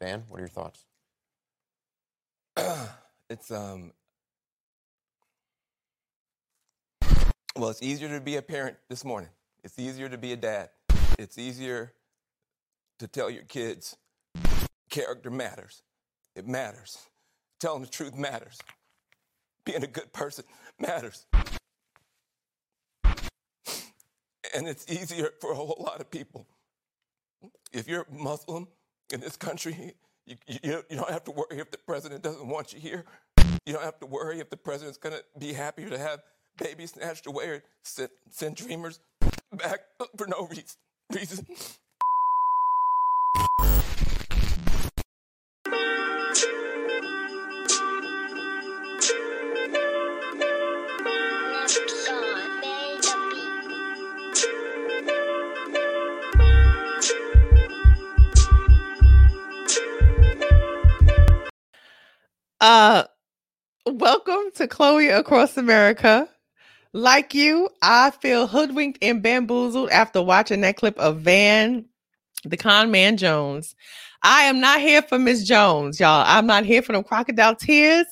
Van, what are your thoughts? it's um well it's easier to be a parent this morning. It's easier to be a dad. It's easier to tell your kids character matters. It matters. Telling the truth matters. Being a good person matters. And it's easier for a whole lot of people. If you're muslim in this country you, you, you don't have to worry if the president doesn't want you here. You don't have to worry if the president's going to be happier to have babies snatched away or send, send dreamers back for no reason. Uh, welcome to Chloe Across America. Like you, I feel hoodwinked and bamboozled after watching that clip of Van, the con man Jones. I am not here for Miss Jones, y'all. I'm not here for them crocodile tears.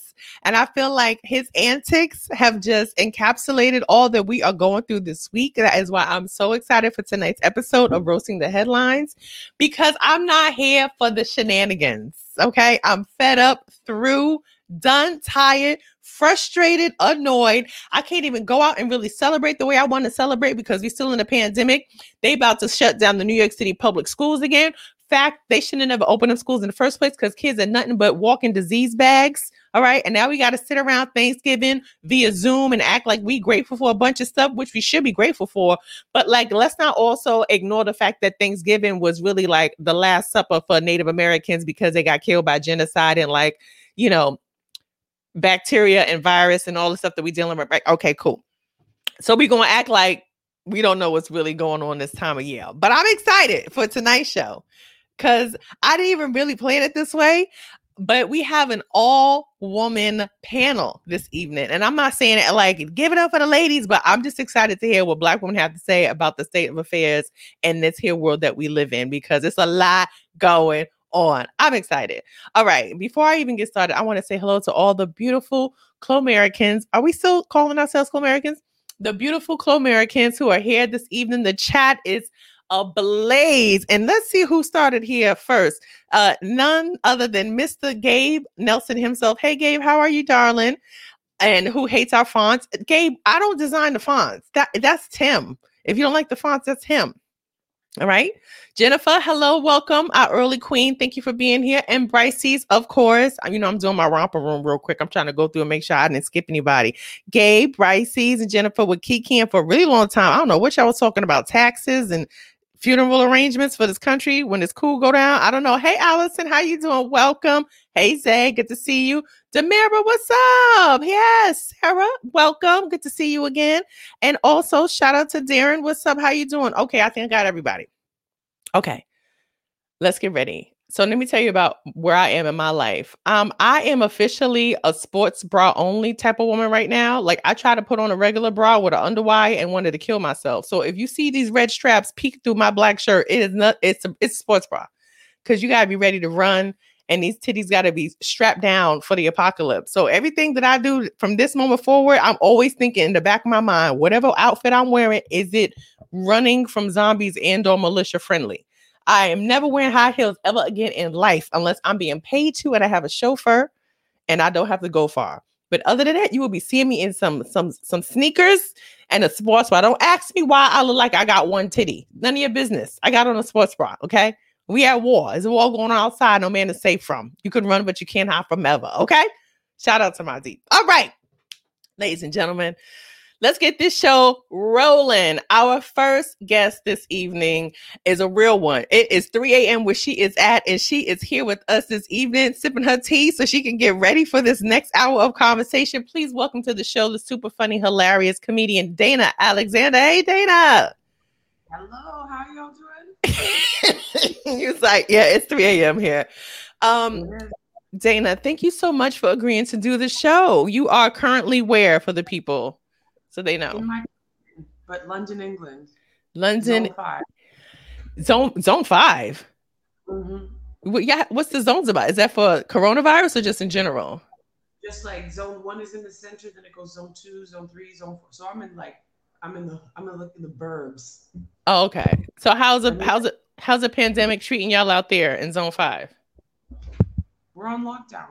And I feel like his antics have just encapsulated all that we are going through this week. That is why I'm so excited for tonight's episode of Roasting the Headlines because I'm not here for the shenanigans. Okay. I'm fed up through, done, tired, frustrated, annoyed. I can't even go out and really celebrate the way I want to celebrate because we're still in a pandemic. They about to shut down the New York City public schools again. Fact, they shouldn't have opened up schools in the first place because kids are nothing but walking disease bags. All right. And now we got to sit around Thanksgiving via Zoom and act like we grateful for a bunch of stuff, which we should be grateful for. But like, let's not also ignore the fact that Thanksgiving was really like the last supper for Native Americans because they got killed by genocide and like, you know, bacteria and virus and all the stuff that we dealing with. Okay, cool. So we're gonna act like we don't know what's really going on this time of year. But I'm excited for tonight's show because I didn't even really plan it this way but we have an all woman panel this evening. And I'm not saying it like give it up for the ladies, but I'm just excited to hear what black women have to say about the state of affairs in this here world that we live in because it's a lot going on. I'm excited. All right. Before I even get started, I want to say hello to all the beautiful Clo-Americans. Are we still calling ourselves Clo-Americans? The beautiful Clo-Americans who are here this evening. The chat is ablaze. And let's see who started here first. Uh, none other than Mr. Gabe Nelson himself. Hey, Gabe, how are you, darling? And who hates our fonts? Gabe, I don't design the fonts. That that's Tim. If you don't like the fonts, that's him. All right. Jennifer, hello, welcome. Our early queen. Thank you for being here. And Bryce's, of course. You know, I'm doing my romper room real quick. I'm trying to go through and make sure I didn't skip anybody. Gabe, Bryce's, and Jennifer with Kikiing for a really long time. I don't know what y'all was talking about, taxes and funeral arrangements for this country when it's cool go down. I don't know. Hey, Allison, how you doing? Welcome. Hey, Zay, good to see you. Demira, what's up? Yes, Sarah, welcome. Good to see you again. And also, shout out to Darren. What's up? How you doing? Okay, I think I got everybody. Okay, let's get ready. So let me tell you about where I am in my life. Um, I am officially a sports bra only type of woman right now. Like I try to put on a regular bra with an underwire and wanted to kill myself. So if you see these red straps peek through my black shirt, it is not. It's a it's a sports bra because you gotta be ready to run, and these titties gotta be strapped down for the apocalypse. So everything that I do from this moment forward, I'm always thinking in the back of my mind, whatever outfit I'm wearing, is it running from zombies and or militia friendly? I am never wearing high heels ever again in life unless I'm being paid to and I have a chauffeur and I don't have to go far. But other than that, you will be seeing me in some some some sneakers and a sports bra. Don't ask me why I look like I got one titty. None of your business. I got on a sports bra. Okay. We at war. There's a war going on outside. No man is safe from. You can run, but you can't hide from ever. Okay. Shout out to my Z. All right, ladies and gentlemen. Let's get this show rolling. Our first guest this evening is a real one. It is 3 a.m. where she is at, and she is here with us this evening, sipping her tea so she can get ready for this next hour of conversation. Please welcome to the show the super funny, hilarious comedian Dana Alexander. Hey, Dana. Hello, how y'all doing? He was like, yeah, it's 3 a.m. here. Um, Dana, thank you so much for agreeing to do the show. You are currently where for the people? So they know. My, but London, England. London. Zone five. Zone, zone 5 mm-hmm. Well, yeah, what's the zones about? Is that for coronavirus or just in general? Just like zone one is in the center, then it goes zone two, zone three, zone four. So I'm in like I'm in the I'm in, in the burbs. Oh, okay. So how's it how's it how's the pandemic treating y'all out there in zone five? We're on lockdown.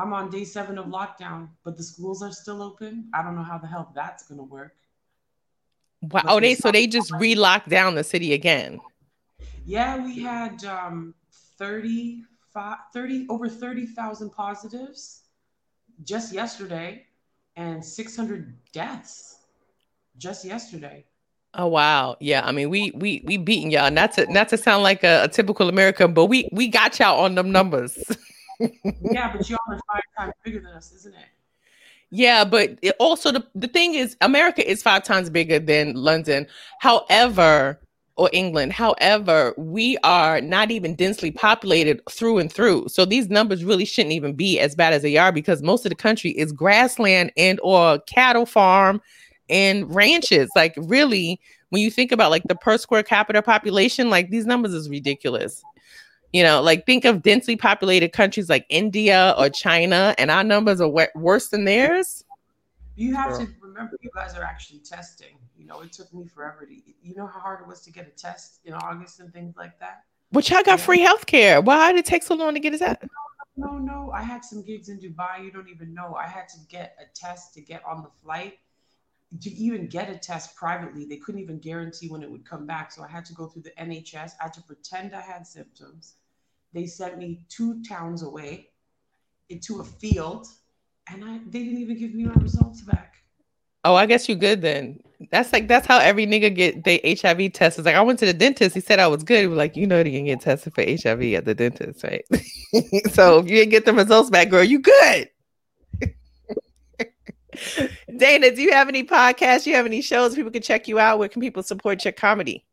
I'm on day seven of lockdown, but the schools are still open. I don't know how the hell that's gonna work. Wow. Oh, they so they just re-locked down the city again. Yeah, we had um 35 30 over 30,000 positives just yesterday and 600 deaths just yesterday. Oh wow. Yeah. I mean, we we we beating y'all. Not to not to sound like a, a typical American, but we we got y'all on them numbers. yeah, but y'all are five times bigger than us, isn't it? Yeah, but it also the, the thing is America is five times bigger than London. However, or England. However, we are not even densely populated through and through. So these numbers really shouldn't even be as bad as they are because most of the country is grassland and or cattle farm and ranches. Like really, when you think about like the per square capita population, like these numbers is ridiculous. You know, like think of densely populated countries like India or China, and our numbers are w- worse than theirs. You have to remember, you guys are actually testing. You know, it took me forever to. You know how hard it was to get a test in August and things like that. But y'all got yeah. free health care. Why did it take so long to get a test? No, no, no. I had some gigs in Dubai. You don't even know. I had to get a test to get on the flight. To even get a test privately, they couldn't even guarantee when it would come back. So I had to go through the NHS. I had to pretend I had symptoms they sent me two towns away into a field, and I they didn't even give me my results back. Oh, I guess you good then. That's like that's how every nigga get they HIV test. It's like I went to the dentist. He said I was good. Like, you know, you can get tested for HIV at the dentist, right? so if you didn't get the results back, girl, you good. Dana, do you have any podcasts? Do you have any shows people can check you out? Where can people support your comedy?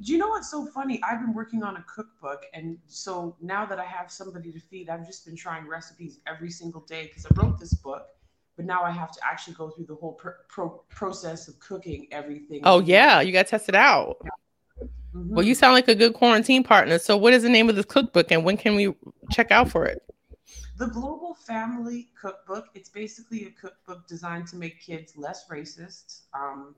Do you know what's so funny? I've been working on a cookbook, and so now that I have somebody to feed, I've just been trying recipes every single day because I wrote this book, but now I have to actually go through the whole pro- pro- process of cooking everything. Oh yeah, you got to test it out. Mm-hmm. Well, you sound like a good quarantine partner. So, what is the name of this cookbook, and when can we check out for it? The Global Family Cookbook. It's basically a cookbook designed to make kids less racist. Um,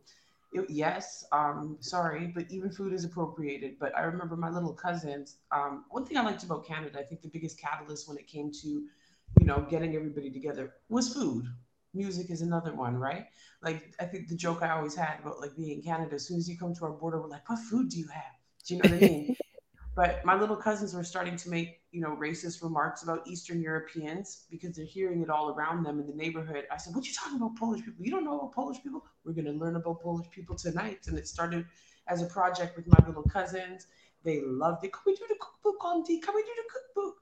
it, yes, um, sorry, but even food is appropriated. But I remember my little cousins. Um, one thing I liked about Canada, I think the biggest catalyst when it came to, you know, getting everybody together was food. Music is another one, right? Like I think the joke I always had about like being in Canada, as soon as you come to our border, we're like, what food do you have? Do you know what I mean? But my little cousins were starting to make, you know, racist remarks about Eastern Europeans because they're hearing it all around them in the neighborhood. I said, What you talking about Polish people? You don't know about Polish people? We're gonna learn about Polish people tonight. And it started as a project with my little cousins. They loved it. Can we do the cookbook, Auntie? Can we do the cookbook?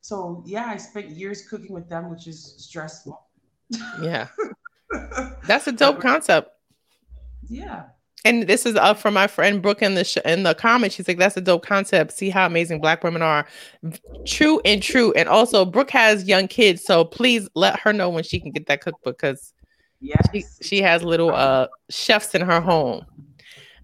So yeah, I spent years cooking with them, which is stressful. Yeah. That's a dope concept. Yeah and this is up from my friend Brooke in the sh- in the comments. She's like, "That's a dope concept. See how amazing Black women are, true and true." And also, Brooke has young kids, so please let her know when she can get that cookbook because yes. she she has little uh chefs in her home.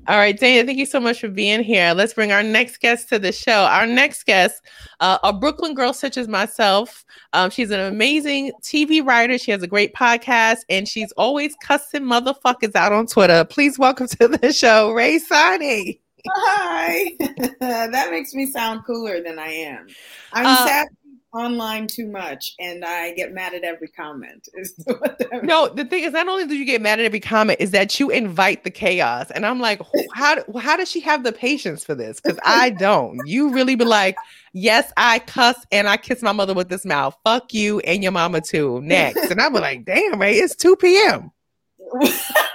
All right, Dana, thank you so much for being here. Let's bring our next guest to the show. Our next guest, uh, a Brooklyn girl such as myself. Um, she's an amazing TV writer. She has a great podcast, and she's always cussing motherfuckers out on Twitter. Please welcome to the show, Rae Sanni. Hi. that makes me sound cooler than I am. I'm uh, sad online too much and I get mad at every comment. no, the thing is, not only do you get mad at every comment, is that you invite the chaos. And I'm like, how, how does she have the patience for this? Because I don't. You really be like, yes, I cuss and I kiss my mother with this mouth. Fuck you and your mama too. Next. And I'm like, damn, right? It's 2 p.m.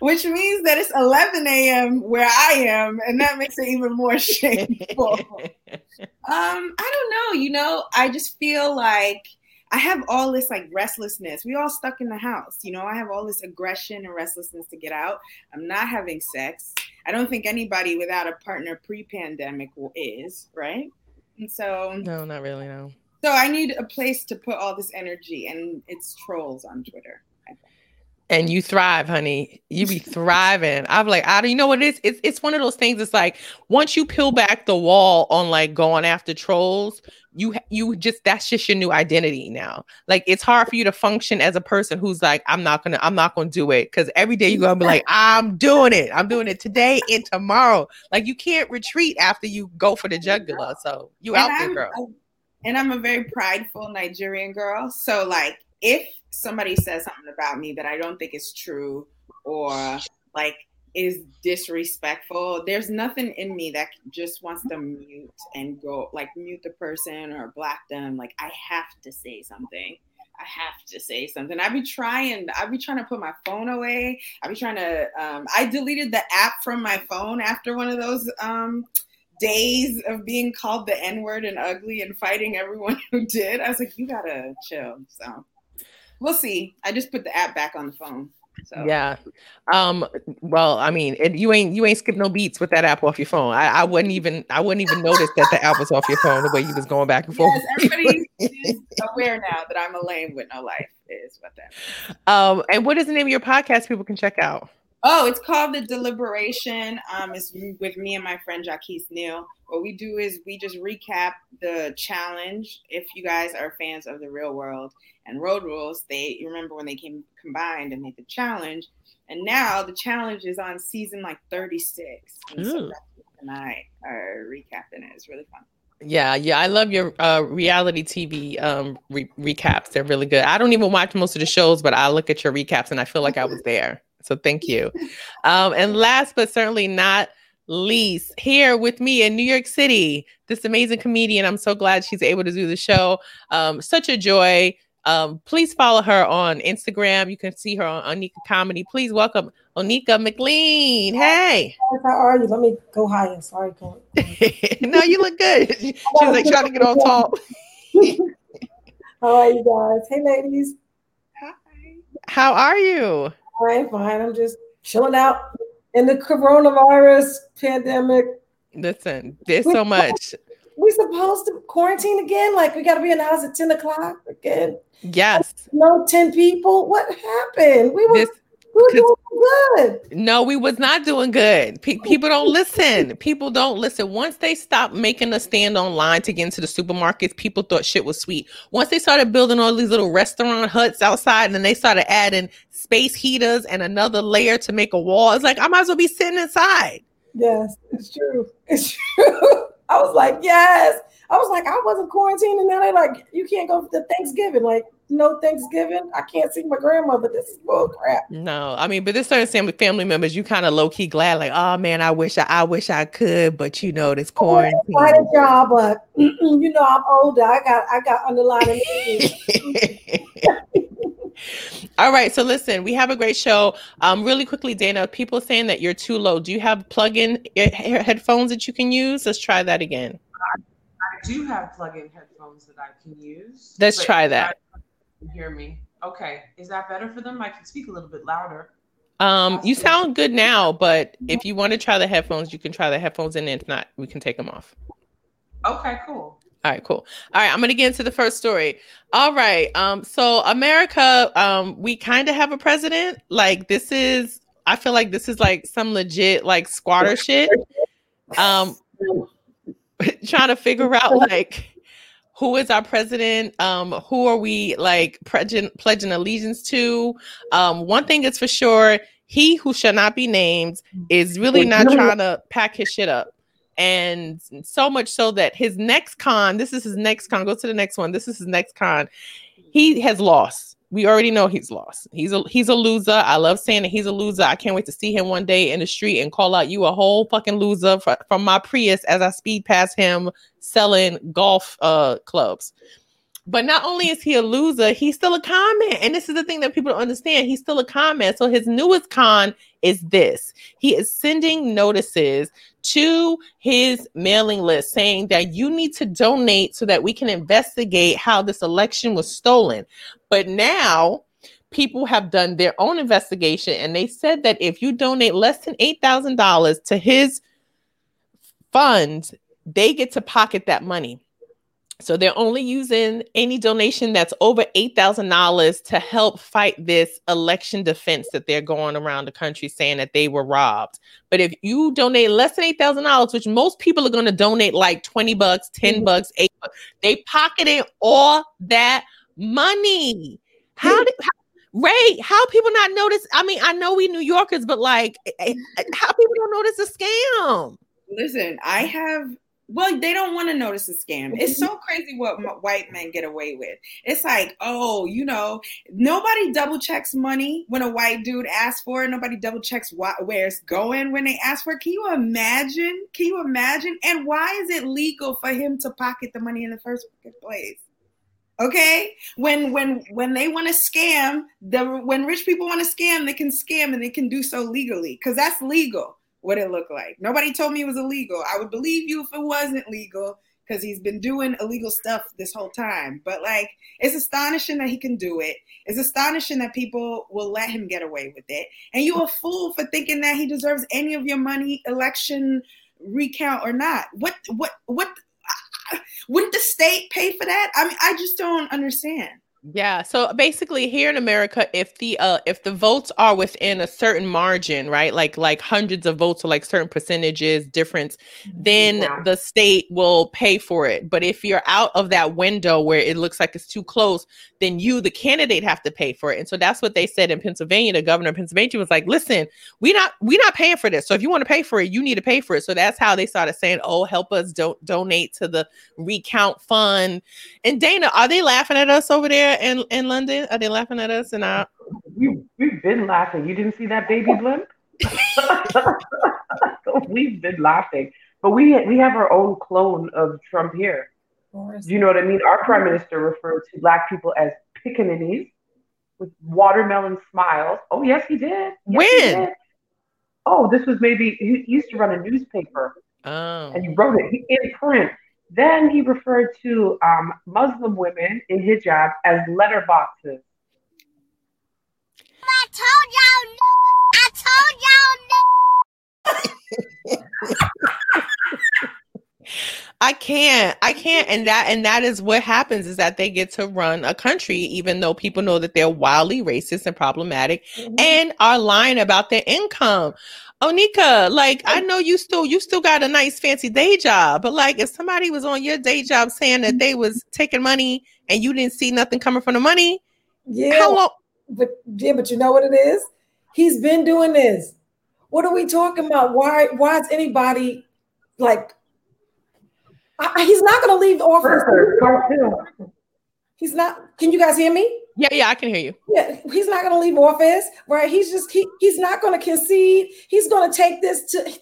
which means that it's 11 a.m. where I am, and that makes it even more shameful. um, I don't know. You know, I just feel like I have all this like restlessness. We all stuck in the house. You know, I have all this aggression and restlessness to get out. I'm not having sex. I don't think anybody without a partner pre-pandemic is, right? And so No, not really, no. So I need a place to put all this energy and it's trolls on Twitter. And you thrive, honey. You be thriving. I'm like, I don't you know what it is? It's it's one of those things. It's like once you peel back the wall on like going after trolls, you you just that's just your new identity now. Like it's hard for you to function as a person who's like, I'm not gonna, I'm not gonna do it. Cause every day you're gonna be like, I'm doing it. I'm doing it today and tomorrow. Like you can't retreat after you go for the jugular. So you And out there, I'm- girl. and I'm a very prideful Nigerian girl. So like if somebody says something about me that I don't think is true or like is disrespectful, there's nothing in me that just wants to mute and go like mute the person or block them. Like I have to say something. I have to say something. I be trying. I be trying to put my phone away. I be trying to. Um, I deleted the app from my phone after one of those um, days of being called the N word and ugly and fighting everyone who did. I was like, you gotta chill. So we'll see. I just put the app back on the phone. So Yeah. Um. Well, I mean, it, you ain't you ain't skip no beats with that app off your phone. I, I wouldn't even I wouldn't even notice that the app was off your phone the way you was going back and forth. Yes, everybody is aware now that I'm a lame with no life is what that. Means. Um. And what is the name of your podcast? People can check out. Oh, it's called the Deliberation. Um, it's with me and my friend Jaquise Neal. What we do is we just recap the challenge. If you guys are fans of the Real World and Road Rules, they you remember when they came combined and made the challenge, and now the challenge is on season like 36. And so what tonight are recapping it. It's really fun. Yeah, yeah, I love your uh, reality TV um, re- recaps. They're really good. I don't even watch most of the shows, but I look at your recaps and I feel like I was there. So thank you. Um, and last but certainly not least, here with me in New York City, this amazing comedian. I'm so glad she's able to do the show. Um, such a joy. Um, please follow her on Instagram. You can see her on Onika Comedy. Please welcome Onika McLean. Hey. How are you? Let me go higher. Sorry, can't. no, you look good. She's like trying to get all tall. How are you guys? Hey, ladies. Hi. How are you? I'm fine. I'm just chilling out in the coronavirus pandemic. Listen, there's so much. We supposed to quarantine again? Like we got to be in the house at ten o'clock again? Yes. No, ten people. What happened? We were, This were doing good. no, we was not doing good. Pe- oh, people don't oh. listen. People don't listen. Once they stopped making a stand online to get into the supermarkets, people thought shit was sweet. Once they started building all these little restaurant huts outside, and then they started adding space heaters and another layer to make a wall, it's like I might as well be sitting inside. Yes, it's true. It's true. I was like, yes. I was like, I wasn't quarantining. Now they're like, you can't go to Thanksgiving. Like, no Thanksgiving. I can't see my grandmother. This is bull crap. No, I mean, but there's certain family family members you kind of low key glad, like, oh man, I wish I, I wish I could, but you know, this Find quarantine. a job, but you know, I'm older. I got I got underlying. All right, so listen, we have a great show. Um, really quickly, Dana, people saying that you're too low. Do you have plug-in ear- ear- headphones that you can use? Let's try that again. I do have plug-in headphones that I can use. Let's try that. you can Hear me? Okay. Is that better for them? I can speak a little bit louder. Um, you sound good now, but if you want to try the headphones, you can try the headphones, and if not, we can take them off. Okay, cool. All right, cool. All right, I'm gonna get into the first story. All right, um, so America, um, we kind of have a president. Like this is, I feel like this is like some legit like squatter shit. Um, trying to figure out like who is our president? Um who are we like pledging pledging allegiance to? Um one thing is for sure he who shall not be named is really not trying to pack his shit up. And so much so that his next con this is his next con go to the next one this is his next con. He has lost we already know he's lost he's a he's a loser i love saying that he's a loser i can't wait to see him one day in the street and call out you a whole fucking loser fr- from my prius as i speed past him selling golf uh clubs but not only is he a loser, he's still a con man. And this is the thing that people don't understand. He's still a con man. So his newest con is this. He is sending notices to his mailing list saying that you need to donate so that we can investigate how this election was stolen. But now people have done their own investigation and they said that if you donate less than $8,000 to his fund, they get to pocket that money. So they're only using any donation that's over $8,000 to help fight this election defense that they're going around the country saying that they were robbed. But if you donate less than $8,000, which most people are going to donate like 20 bucks, 10 mm-hmm. bucks, 8 bucks, they pocketing all that money. How did how, Rae, how people not notice? I mean, I know we New Yorkers, but like eh, eh, how people don't notice a scam? Listen, I have well, they don't want to notice a scam. It's mm-hmm. so crazy what white men get away with. It's like, oh, you know, nobody double checks money when a white dude asks for it. Nobody double checks wh- where it's going when they ask for it. Can you imagine? Can you imagine? And why is it legal for him to pocket the money in the first place? Okay, when when when they want to scam, the when rich people want to scam, they can scam and they can do so legally because that's legal what it looked like. Nobody told me it was illegal. I would believe you if it wasn't legal because he's been doing illegal stuff this whole time. But like, it's astonishing that he can do it. It's astonishing that people will let him get away with it. And you a fool for thinking that he deserves any of your money, election recount or not. What what what? Wouldn't the state pay for that? I mean, I just don't understand. Yeah. So basically here in America, if the uh if the votes are within a certain margin, right? Like like hundreds of votes or like certain percentages difference, then yeah. the state will pay for it. But if you're out of that window where it looks like it's too close, then you, the candidate, have to pay for it. And so that's what they said in Pennsylvania. The governor of Pennsylvania was like, listen, we not we not paying for this. So if you want to pay for it, you need to pay for it. So that's how they started saying, Oh, help us don't donate to the recount fund. And Dana, are they laughing at us over there? There in, in London? Are they laughing at us? And I we we've been laughing. You didn't see that baby blimp? we've been laughing, but we we have our own clone of Trump here. Do you know what I mean? Our prime minister referred to black people as pickaninnies with watermelon smiles. Oh yes, he did. Yes, when? He did. Oh, this was maybe he used to run a newspaper. Oh. And he wrote it in print. Then he referred to um, Muslim women in hijab as letterboxes. I told y'all, I told y'all. I can't. I can't. And that and that is what happens is that they get to run a country even though people know that they're wildly racist and problematic mm-hmm. and are lying about their income. Onika, like I know you still you still got a nice fancy day job, but like if somebody was on your day job saying that they was taking money and you didn't see nothing coming from the money, yeah, how long? But yeah, but you know what it is? He's been doing this. What are we talking about? Why why is anybody like? I, he's not going to leave the office. He's not. Can you guys hear me? Yeah, yeah, I can hear you. Yeah, he's not going to leave office, right? He's just he, he's not going to concede. He's going to take this to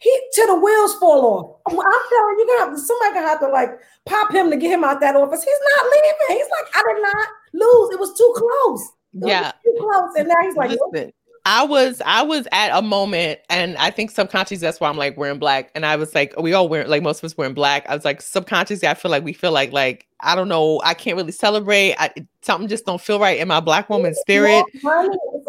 he till the wheels fall off. I'm telling you, gonna somebody gonna have to like pop him to get him out that office. He's not leaving. He's like, I did not lose. It was too close. It yeah, too close. And now he's like, Listen, I was I was at a moment, and I think subconsciously that's why I'm like wearing black. And I was like, we all wear like most of us wearing black. I was like subconsciously, I feel like we feel like like I don't know, I can't really celebrate. I, something just don't feel right in my black woman spirit.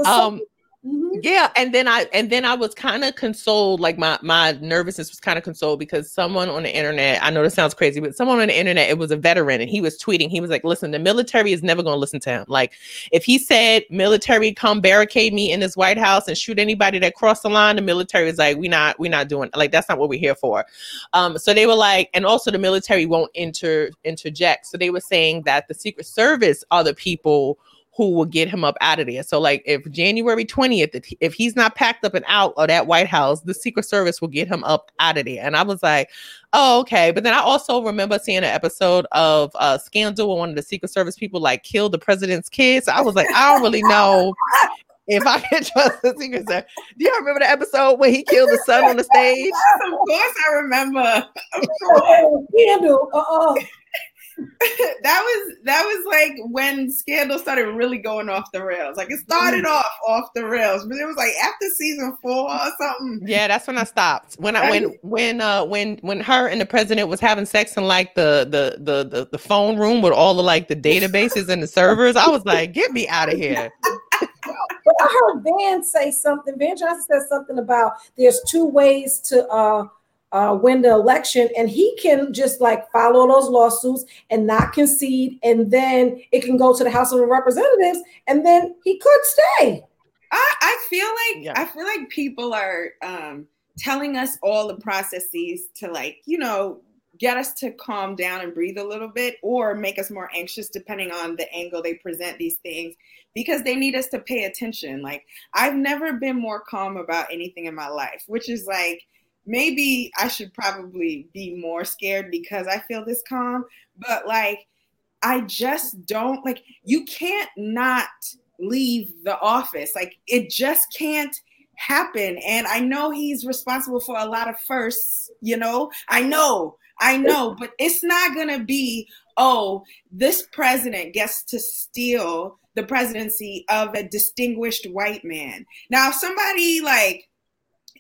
Um, Mm-hmm. Yeah, and then I and then I was kind of consoled, like my my nervousness was kind of consoled because someone on the internet, I know this sounds crazy, but someone on the internet, it was a veteran, and he was tweeting, he was like, "Listen, the military is never going to listen to him. Like, if he said military come barricade me in this White House and shoot anybody that crossed the line, the military is like, we not we not doing like that's not what we're here for." Um, so they were like, and also the military won't inter interject. So they were saying that the Secret Service are the people who will get him up out of there. So, like, if January 20th, if he's not packed up and out of that White House, the Secret Service will get him up out of there. And I was like, oh, okay. But then I also remember seeing an episode of uh, Scandal where one of the Secret Service people like killed the president's kids. So I was like, I don't really know if I can trust the Secret Service. Do y'all remember the episode when he killed the son on the stage? of course, I remember. Scandal. Uh-uh. that was that was like when Scandal started really going off the rails. Like it started mm. off off the rails, but it was like after season four or something. Yeah, that's when I stopped. When I when when uh when when her and the president was having sex in like the the the the, the phone room with all the like the databases and the servers, I was like, get me out of here. but I heard Van say something. Van Johnson said something about there's two ways to uh uh, win the election, and he can just like follow those lawsuits and not concede, and then it can go to the House of Representatives, and then he could stay. I, I feel like Yeah. I feel like people are um, telling us all the processes to like you know get us to calm down and breathe a little bit, or make us more anxious depending on the angle they present these things, because they need us to pay attention. Like I've never been more calm about anything in my life, which is like maybe I should probably be more scared because I feel this calm, but like I just don't like you can't not leave the office. Like it just can't happen. And I know he's responsible for a lot of firsts, you know. I know, I know, but it's not gonna be, oh, this president gets to steal the presidency of a distinguished white man. Now, if somebody like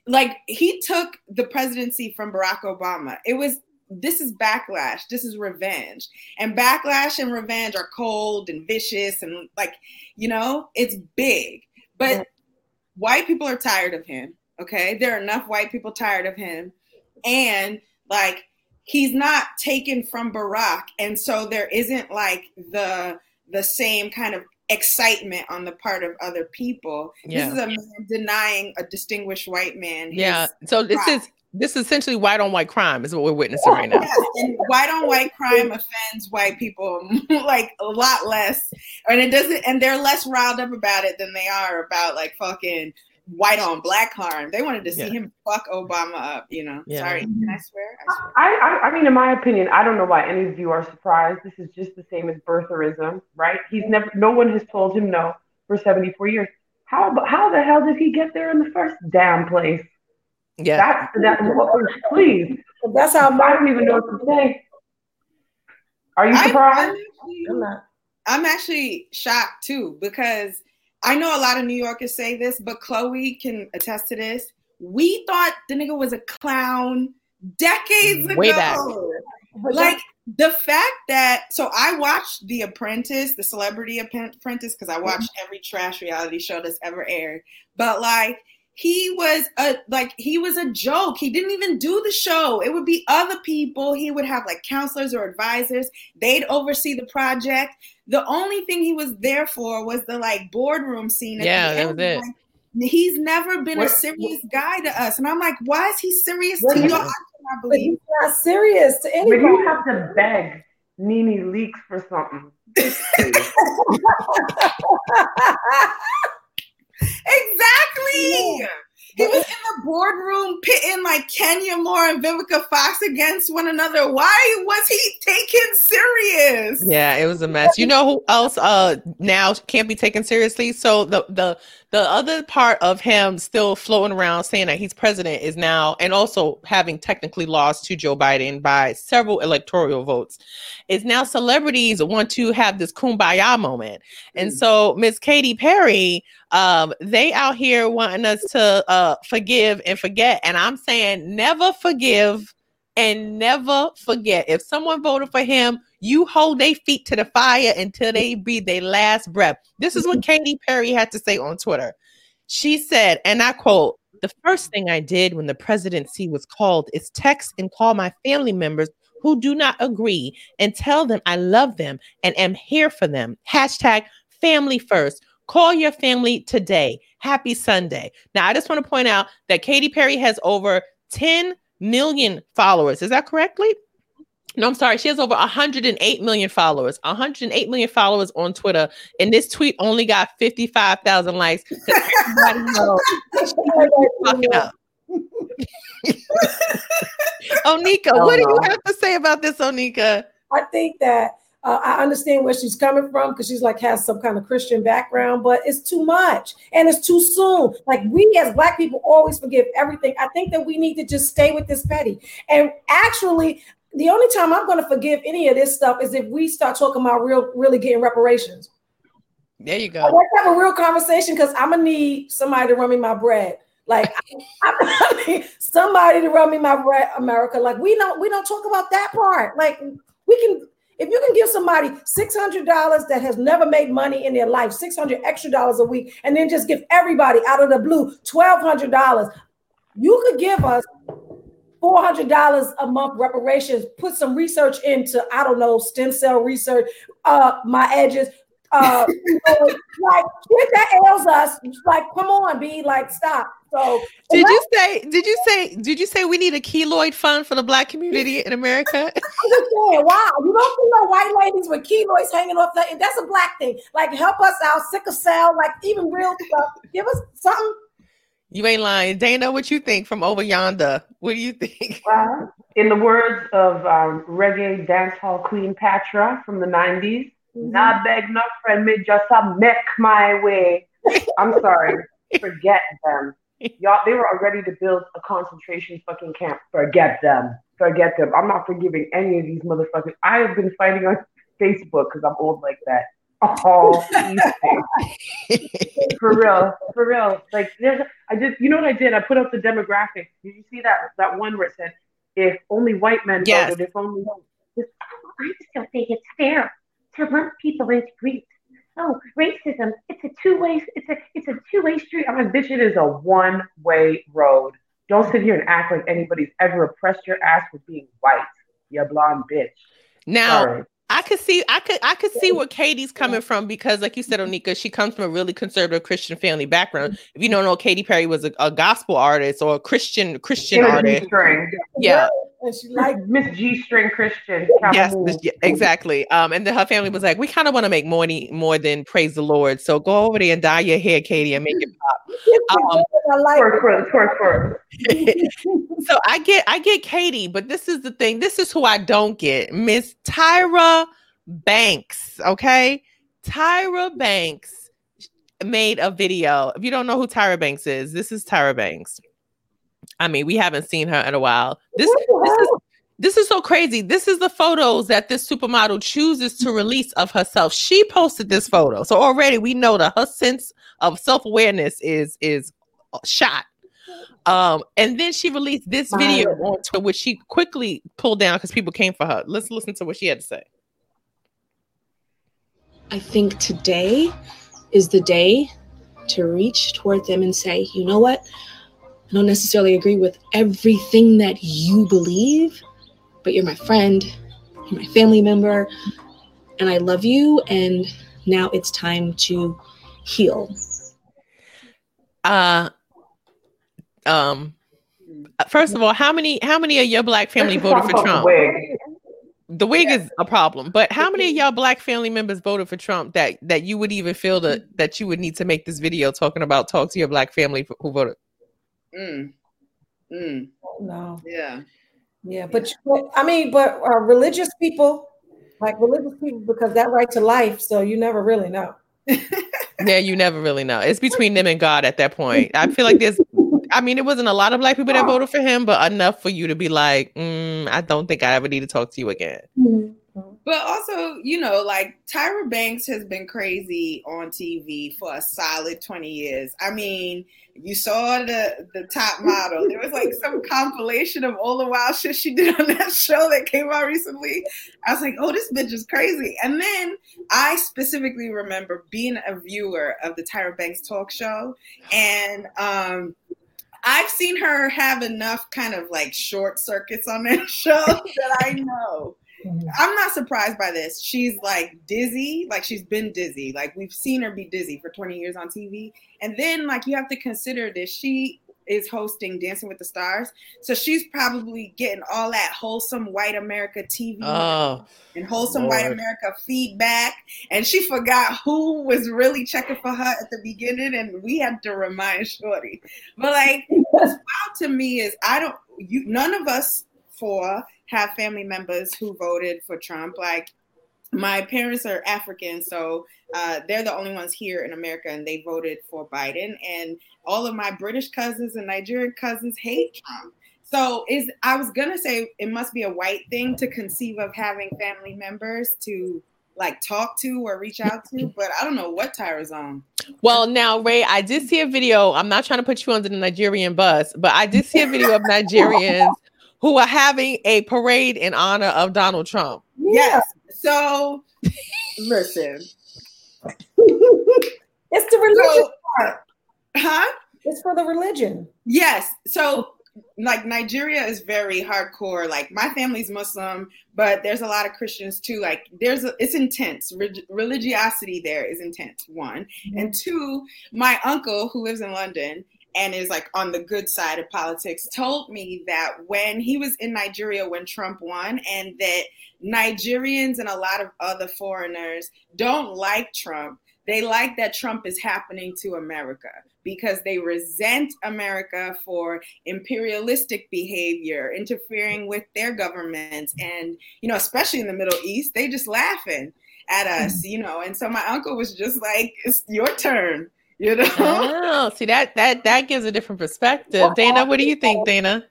like he took the presidency from Barack Obama. It was this is backlash. This is revenge. And backlash and revenge are cold and vicious and like, you know, it's big. But Yeah. white people are tired of him. Okay. There are enough white people tired of him. And like he's not taken from Barack. And so there isn't like the the same kind of excitement on the part of other people. Yeah. This is a man denying a distinguished white man. his Yeah. So this crime. is this is essentially white on white crime is what we're witnessing right now. Yes, and white on white crime offends white people like a lot less, and it doesn't, and they're less riled up about it than they are about like fucking white on black crime. They wanted to see Yeah. him fuck Obama up, you know. Yeah. Sorry, can I swear? I swear. I, I, I mean, in my opinion, I don't know why any of you are surprised. This is just the same as birtherism, right? He's never, no one has told him no for 74 years. How, how the hell did he get there in the first damn place? Yeah. That's that. Please, That's how I don't even know what to say. Are you I- surprised? I'm actually- I'm not. I'm actually shocked too because I know a lot of New Yorkers say this, but Chloe can attest to this. We thought the nigga was a clown decades ago. Way back. like the fact that so I watched The Apprentice, the Celebrity Apprentice, because I watched every trash reality show that's ever aired. But like he was a like he was a joke. He didn't even do the show. It would be other people. He would have like counselors or advisors. They'd oversee the project. The only thing he was there for was the like boardroom scene. Yeah, the that was it. Like, he's never been a What- serious guy to us, and I'm like, why is he serious to do you? you- I cannot But believe. he's not serious to But anybody. you have to beg NeNe Leakes for something. Exactly. He was in the boardroom pitting like Kenya Moore and Vivica Fox against one another. Why was he taken serious? Yeah, it was a mess. You know who else uh now can't be taken seriously? So the the the other part of him still floating around saying that he's president is now and also having technically lost to Joe Biden by several electoral votes is now celebrities want to have this kumbaya moment. And so Miss Katy Perry um they out here wanting us to uh forgive and forget. And I'm saying never forgive and never forget. If someone voted for him, you hold their feet to the fire until they breathe their last breath. This is what mm-hmm. Katy Perry had to say on Twitter. She said, and I quote, the first thing I did when the presidency was called is text and call my family members who do not agree and tell them I love them and am here for them. Hashtag family first. Call your family today. Happy Sunday. Now, I just want to point out that Katy Perry has over 10 million followers. Is that correctly? No, I'm sorry. She has over 108 million followers. 108 million followers on Twitter, and this tweet only got 55,000 likes. 'cause Everybody knows she's fucking up. Onika, what do you have to say about this, Onika? I think that uh, I understand where she's coming from because she's like has some kind of Christian background, but it's too much and it's too soon. Like we as black people always forgive everything. I think that we need to just stay with this petty. And actually, the only time I'm going to forgive any of this stuff is if we start talking about real, really getting reparations. There you I go. want to have a real conversation because I'm gonna need somebody to run me my bread. Like I, I need somebody to run me my bread, America. Like we don't we don't talk about that part. Like we can if you can give somebody six hundred dollars that has never made money in their life, six hundred extra dollars a week, and then just give everybody out of the blue twelve hundred dollars. You could give us four hundred dollars a month reparations. Put some research into I don't know stem cell research. Uh, my edges. Uh, you know, like shit that ails us. Like, come on, be like, stop. So Did you say? Did you say? Did you say we need a keloid fund for the black community in America? Saying, wow, you don't see no white ladies with keloids hanging off that. That's a black thing. Like, help us out, sickle cell, like even real stuff. Give us something. You ain't lying, Dana. What you think from over yonder? What do you think? Well, in the words of um, reggae dancehall queen Patra from the 90s, not beg no friend, me just a make my way. I'm sorry, forget them. Y'all, they were already to build a concentration fucking camp. Forget them. Forget them. I'm not forgiving any of these motherfuckers. I have been fighting on Facebook because I'm old like that. Days. for real, for real. Like there's, I did. You know what I did? I put up the demographics. Did you see that that one where it said if only white men Yes. voted, if only I still think it's fair to lump people into groups. Oh, racism, it's a two-way, it's a it's a two-way street. I'm like, bitch, it is a one way road. Don't sit here and act like anybody's ever oppressed your ass for being white. You blonde bitch. Now, Sorry. I could see, I could, I could see where Katy's coming from because, like you said, mm-hmm. Onika, she comes from a really conservative Christian family background. If you don't know, Katy Perry was a, a gospel artist or a Christian Christian artist. Yeah, And she like, Miss G string Christian. yes, this- yeah, exactly. Um, and then her family was like, we kind of want to make money more than praise the Lord. So go over there and dye your hair, Katy, and make it pop. Um, I like Twerk, twerk, twerk, twerk. so I get I get Katy, but this is the thing. This is who I don't get. Miss Tyra Banks. Okay. Tyra Banks made a video. If you don't know who Tyra Banks is, this is Tyra Banks. I mean, we haven't seen her in a while. This this is this is so crazy. This is the photos that this supermodel chooses to release of herself. She posted this photo. So already we know that her sense of self-awareness is is shot. Um, and then she released this video on Twitter, which she quickly pulled down because people came for her. Let's listen to what she had to say. I think today is the day to reach toward them and say, you know what? I don't necessarily agree with everything that you believe, but you're my friend, you're my family member, and I love you. And now it's time to heal. Uh um first of all, how many how many of your black family voted for about the Trump? wig. The wig is a problem, but how many of y'all black family members voted for Trump that that you would even feel that that you would need to make this video talking about talk to your black family who voted? Mm. Mm. no, Yeah. yeah, but but, I mean, but uh, religious people, like religious people, because that right to life, so you never really know. Yeah, you never really know. It's between them and God at that point. I feel like there's, I mean, it wasn't a lot of black people that voted for him, but enough for you to be like, mm, I don't think I ever need to talk to you again. But also, you know, like Tyra Banks has been crazy on TV for a solid 20 years. I mean, you saw the the top model. There was like some compilation of all the wild shit she did on that show that came out recently. I was like, oh, this bitch is crazy. And then I specifically remember being a viewer of the Tyra Banks talk show. And um I've seen her have enough kind of like short circuits on that show that I know Mm-hmm. I'm not surprised by this. She's like dizzy, like she's been dizzy. Like we've seen her be dizzy for 20 years on TV. And then like you have to consider this. She is hosting Dancing with the Stars. So she's probably getting all that wholesome white America TV Oh, and wholesome white America feedback. And she forgot who was really checking for her at the beginning, and we had to remind Shorty. But like, what's wild to me is I don't. You none of us four have family members who voted for Trump. Like, my parents are African, so uh, they're the only ones here in America, and they voted for Biden. And all of my British cousins and Nigerian cousins hate Trump. So is I was gonna say it must be a white thing to conceive of having family members to like talk to or reach out to, but I don't know what Tyra's on. well, now Rae, I did see a video. I'm not trying to put you under the Nigerian bus, but I did see a video of Nigerians who are having a parade in honor of Donald Trump. Yes. So listen. It's the religion So, part. huh? It's for the religion. Yes. So like Nigeria is very hardcore. Like my family's Muslim, but there's a lot of Christians too. Like there's a, it's intense. Re- religiosity there is intense. One mm-hmm. and two. My uncle who lives in London and is like on the good side of politics told me that when he was in Nigeria when Trump won, and that Nigerians and a lot of other foreigners don't like Trump. They like that Trump is happening to America because they resent America for imperialistic behavior, interfering with their governments, and you know, especially in the Middle East, they just laughing at us, mm-hmm. you know. And so my uncle was just like, "It's your turn." You know? Oh, see that that that gives a different perspective. Dana, what do you think, Dana?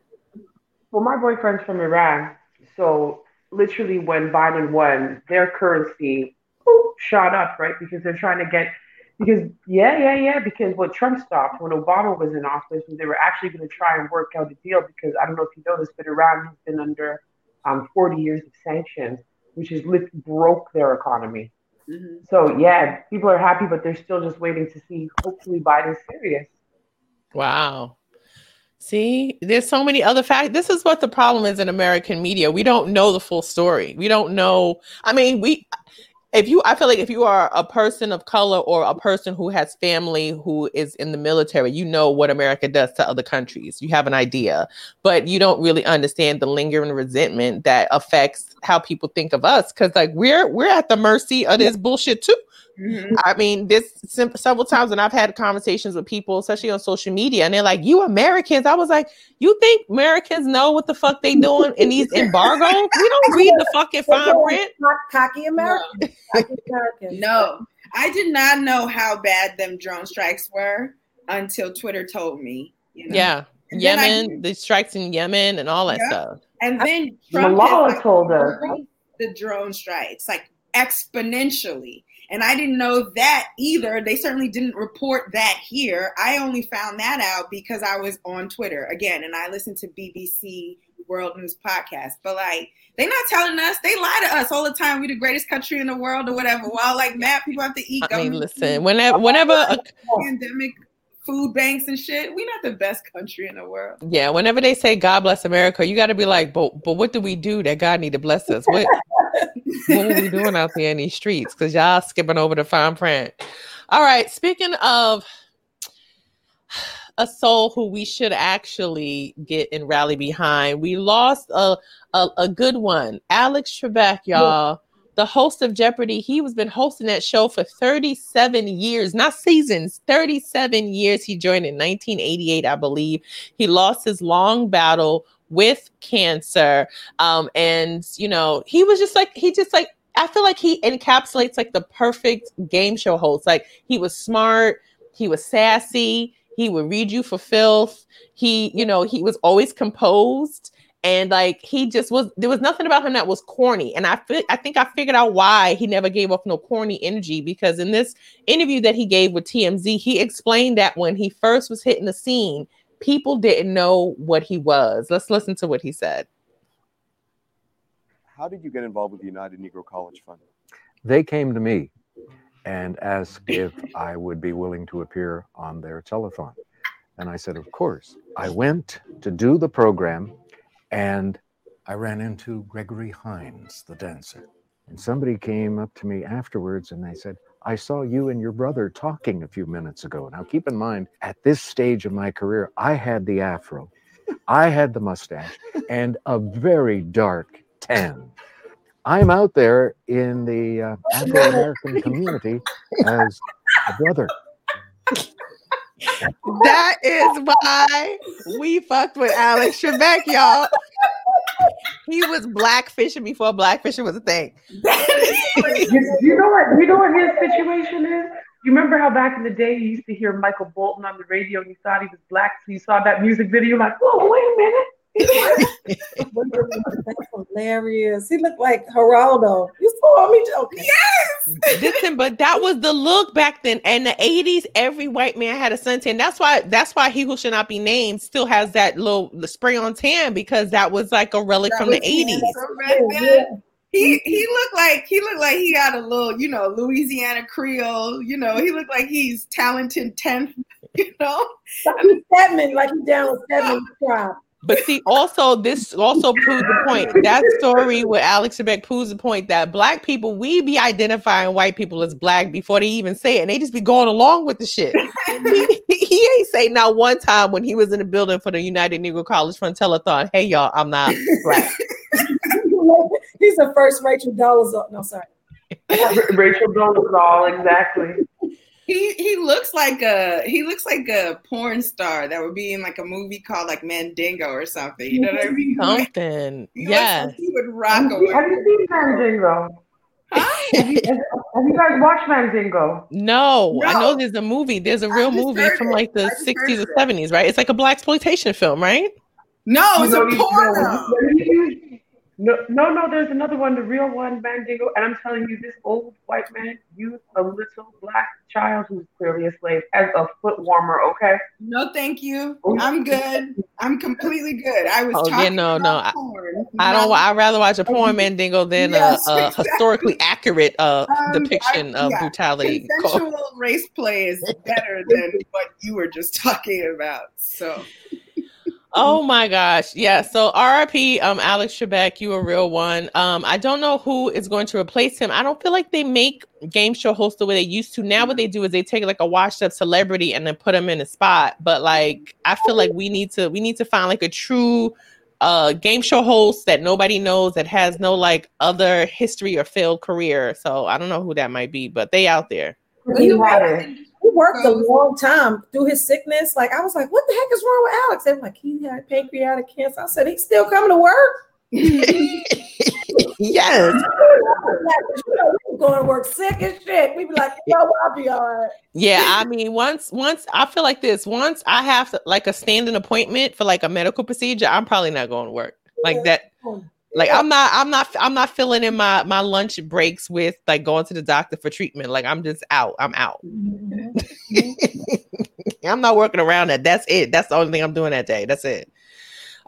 Well, my boyfriend's from Iran, so literally when Biden won, their currency shot up, right? Because they're trying to get because yeah, yeah, yeah. Because what Trump stopped when Obama was in office was they were actually going to try and work out a deal. Because I don't know if you know this, but Iran has been under um, 40 years of sanctions, which has broke their economy. Mm-hmm. So yeah, people are happy, but they're still just waiting to see. Hopefully, Biden's serious. Wow. See, there's so many other facts. This is what the problem is in American media. We don't know the full story. We don't know. I mean, we if you i feel like if you are a person of color or a person who has family who is in the military you know what america does to other countries. You have an idea. But you don't really understand the lingering resentment that affects how people think of us because like we're we're at the mercy of this bullshit too Mm-hmm. I mean, this several times when I've had conversations with people, especially on social media, and they're like, "You Americans," I was like, "You think Americans know what the fuck they doing in these embargoes? We don't read the fucking fine print." Cocky American. No. no, I did not know how bad them drone strikes were until Twitter told me. You know? Yeah, and Yemen, the strikes in Yemen, and all that yeah. stuff. And then Trump Malala like, told us the drone strikes like exponentially. And I didn't know that either. They certainly didn't report that here. I only found that out because I was on Twitter again and I listened to BBC World News podcast. But like, they're not telling us. They lie to us all the time. We're the greatest country in the world or whatever. While like mad people have to eat. I mean, listen, whenever whenever a pandemic food banks and shit. We're not the best country in the world. Yeah, whenever they say God bless America, you got to be like, but but what do we do that God need to bless us? What what are we doing out there in these streets? Because y'all skipping over the fine print. All right, speaking of a soul who we should actually get and rally behind, we lost a a, a good one, Alex Trebek, y'all the host of Jeopardy. He was been hosting that show for 37 years, not seasons, 37 years. He joined in 1988, I believe. He lost his long battle with cancer. Um, and you know, he was just like he just like I feel like he encapsulates like the perfect game show host. Like he was smart, he was sassy, he would read you for filth. He, you know, he was always composed and like he just was there was nothing about him that was corny and i fi- i think i figured out why he never gave off no corny energy because in this interview that he gave with tmz he explained that when he first was hitting the scene people didn't know what he was. Let's listen to what he said. How did you get involved with the united negro college fund? They came to me and asked if i would be willing to appear on their telethon. And i said of course. I went to do the program and I ran into Gregory Hines, the dancer. And somebody came up to me afterwards and they said, I saw you and your brother talking a few minutes ago. Now, keep in mind, at this stage of my career, I had the afro, I had the mustache, and a very dark tan. I'm out there in the uh, Afro American community as a brother that is why we fucked with Alex Trebek, y'all. He was blackfishing before blackfishing was a thing. you, you know what? You know what his situation is. You remember how back in the day you used to hear Michael Bolton on the radio and you thought he was black, so you saw that music video, like, whoa, wait a minute. That's hilarious. He looked like Geraldo. You saw me joking. Yes. Listen, but that was the look back then. And the 80s, every white man had a suntan. That's why that's why he who should not be named still has that little spray on tan because that was like a relic that from the 80s. He he looked like he looked like he got a little, you know, Louisiana Creole. You know, he looked like he's talented tenth. You know, like he's Stedman, like he's down with Stedman's crop. But see, also this also proves the point. That story with Alex Trebek proves the point that black people we be identifying white people as black before they even say it, and they just be going along with the shit. he, he ain't say not one time when he was in the building for the United Negro College Fund telethon. Hey y'all, I'm not black. He's the first Rachel Dolezal. No, sorry. Rachel Dolezal, exactly. He he looks like a he looks like a porn star that would be in like a movie called like Mandingo or something. You know what I mean? Something. He looks Yes. like he would rock Have you, have you seen Mandingo? Have you, have you guys watched Mandingo? No, I know there's a movie. There's a real movie heard from like the 60s or 70s, right? It's like a black exploitation film, right? No, it's No, a you- porno. no, you- No, no, no, there's another one, the real one, Mandingo. And I'm telling you, this old white man used a little black child who's clearly a slave as a foot warmer, okay? No, thank you. I'm good. I'm completely good. I was Oh, yeah, talking no, no, about I- porn. I don't. not- I'd rather watch a porn Mandingo than Yes, a, a exactly. historically accurate uh, Um, depiction I- of yeah, brutality. Consensual race play is better than what you were just talking about. So Oh my gosh. Yeah. So RIP, um, Alex Trebek, you a real one. Um, I don't know who is going to replace him. I don't feel like they make game show hosts the way they used to. Now what they do is they take like a washed up celebrity and then put them in a spot. But like I feel like we need to we need to find like a true uh game show host that nobody knows that has no like other history or failed career. So I don't know who that might be, but they out there. He worked, he worked a long time through his sickness. Like I was like, what the heck is wrong with Alex? They were like, he had pancreatic cancer. I said, he's still coming to work. yes. going to work sick as shit. We'd be like, yo, I'll be all right. Yeah, I mean, once once I feel like this, once I have to, like a standing appointment for like a medical procedure, I'm probably not going to work like that. Oh. Like I'm not, I'm not, I'm not filling in my my lunch breaks with like going to the doctor for treatment. Like I'm just out. I'm out. I'm not working around that. That's it. That's the only thing I'm doing that day. That's it.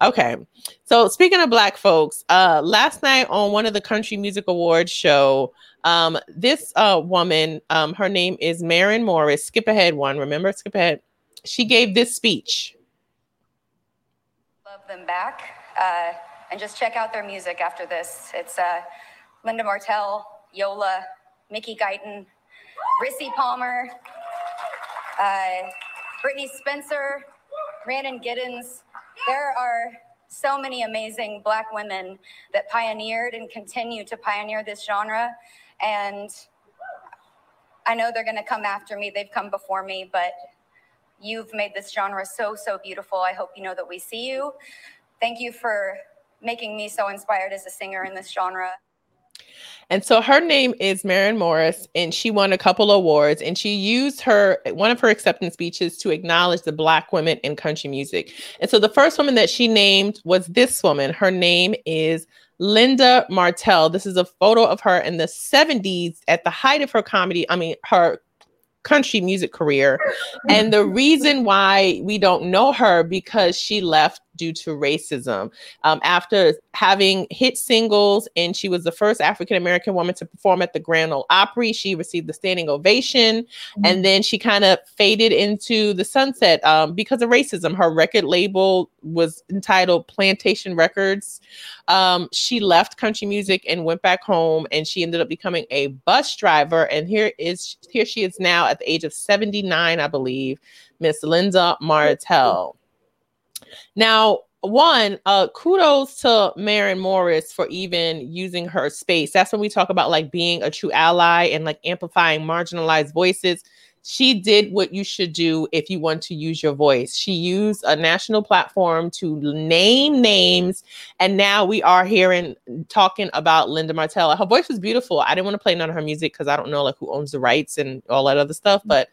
Okay. So speaking of black folks, uh last night on one of the country music awards show, um, this uh woman, um, her name is Maren Morris, skip ahead one, remember skip ahead. She gave this speech. love them back uh, and just check out their music after this. It's uh, Linda Martell, Yola, Mickey Guyton, Rissi Palmer, uh, Brittney Spencer, Rhiannon Giddens. There are so many amazing Black women that pioneered and continue to pioneer this genre. And I know they're going to come after me. They've come before me, but you've made this genre so, so beautiful. I hope you know that we see you. Thank you for making me so inspired as a singer in this genre. And so her name is Maren Morris, and she won a couple awards. And she used her one of her acceptance speeches to acknowledge the Black women in country music. And so the first woman that she named was this woman. Her name is Linda Martell. This is a photo of her in the 70s at the height of her comedy. I mean, her country music career. And the reason why we don't know her because she left due to racism. Um, after having hit singles, and she was the first African American woman to perform at the Grand Ole Opry, she received the standing ovation, and then she kind of faded into the sunset um, because of racism. Her record label was entitled Plantation Records. Um, she left country music and went back home, and she ended up becoming a bus driver. And here is here she is now at the age of 79, I believe, Miss Linda Martell. Now, one, uh, kudos to Maren Morris for even using her space. That's when we talk about like being a true ally and like amplifying marginalized voices. She did what you should do if you want to use your voice. She used a national platform to name names, and now we are hearing talking about Linda Martell. Her voice was beautiful. I didn't want to play none of her music because I don't know like who owns the rights and all that other stuff, but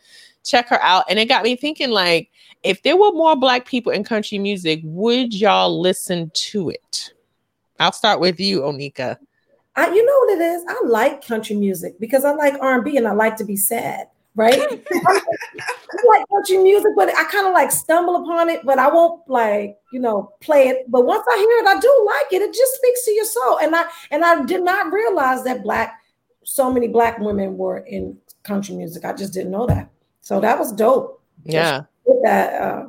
check her out. And it got me thinking like, if there were more black people in country music, would y'all listen to it? I'll start with you, Onika. I, you know what it is? I like country music because I like R and B and I like to be sad, right? I like country music, but I kind of like stumble upon it, but I won't like you know play it. But once I hear it, I do like it. It just speaks to your soul, and I and I did not realize that black so many black women were in country music. I just didn't know that. So that was dope. Yeah. With that, uh,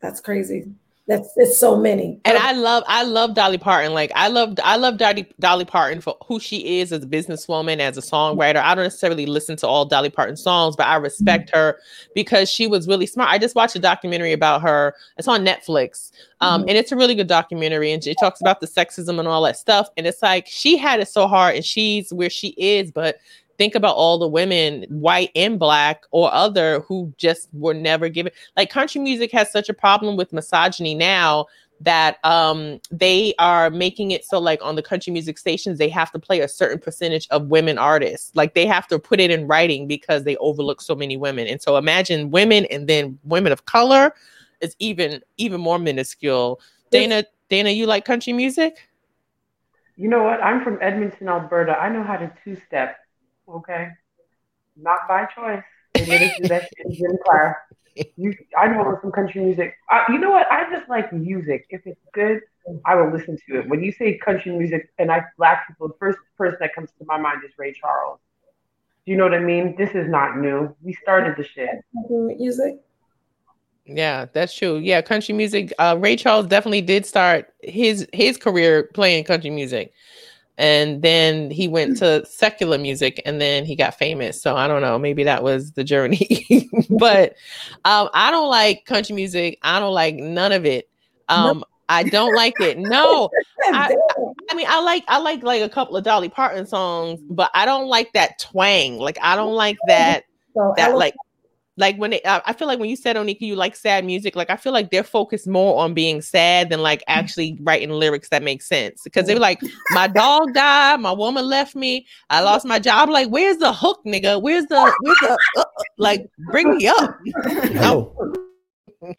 that's crazy. That's it's so many. And I love I love Dolly Parton. Like I love I love Dolly Dolly Parton for who she is as a businesswoman, as a songwriter. I don't necessarily listen to all Dolly Parton songs, but I respect her because she was really smart. I just watched a documentary about her. It's on Netflix. Um, Mhm. and it's a really good documentary and it talks about the sexism and all that stuff. And it's like she had it so hard and she's where she is, but think about all the women, white and black or other, who just were never given. Like country music has such a problem with misogyny now that um they are making it so like on the country music stations they have to play a certain percentage of women artists like they have to put it in writing because they overlook so many women and so imagine women and then women of color is even even more minuscule dana dana you like country music You know what? I'm from Edmonton, Alberta. I know how to two step. Okay, not by choice. They made us do that shit in gym class. You, I know some country music. Uh, you know what? I just like music. If it's good, I will listen to it. When you say country music, and I black people, the first person that comes to my mind is Ray Charles. Do you know what I mean? This is not new. We started the shit. Music. Yeah, that's true. Yeah, country music. Uh, Ray Charles definitely did start his his career playing country music, and then he went to secular music, and then he got famous. So I don't know. Maybe that was the journey. but um, I don't like country music. I don't like none of it. Um, I don't like it. No, I, I mean I like I like like a couple of Dolly Parton songs, but I don't like that twang. Like I don't like that So that like like when it, I I feel like when you said Onika, you like sad music. Like I feel like they're focused more on being sad than like actually writing lyrics that make sense. Because they're like, my dog died, my woman left me, I lost my job. Like, where's the hook, nigga? Where's the where's the uh, uh, like? Bring me up. No.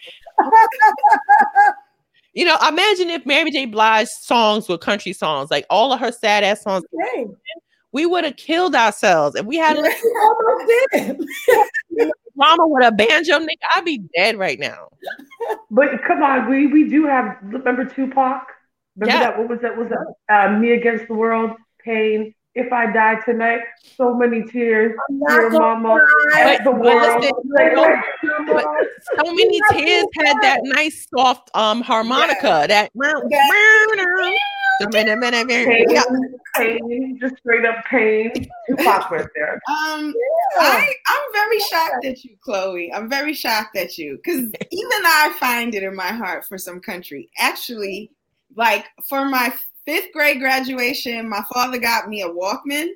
You know, imagine if Mary J. Blige's songs were country songs, like all of her sad ass songs. We would have killed ourselves if we had almost did. Mama with a banjo, nigga. I'd be dead right now. But come on, we we do have. Remember Tupac? Remember Yeah. that? What was that? Was that uh, Me Against the World? Pain. If I die tonight, so many tears. Dear mama, cry. help the But world. listen, Like, like, But so many tears had that nice soft um harmonica that pain, yeah. pain, just straight up pain. Tupac right there. Um, I I'm very shocked at you, Chloe. I'm very shocked at you because even I find it in my heart for some country. Actually, like for my fifth grade graduation, my father got me a Walkman,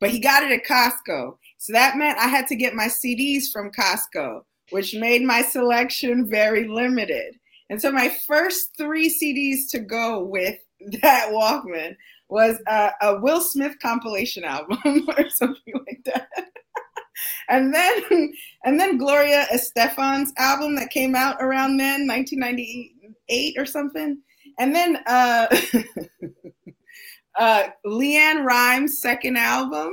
but he got it at Costco. So that meant I had to get my CDs from Costco, which made my selection very limited. And so my first three CDs to go with that Walkman was uh, a Will Smith compilation album or something like that. and then and then Gloria Estefan's album that came out around then, 1998 or something. And then uh, uh, LeAnn Rimes' second album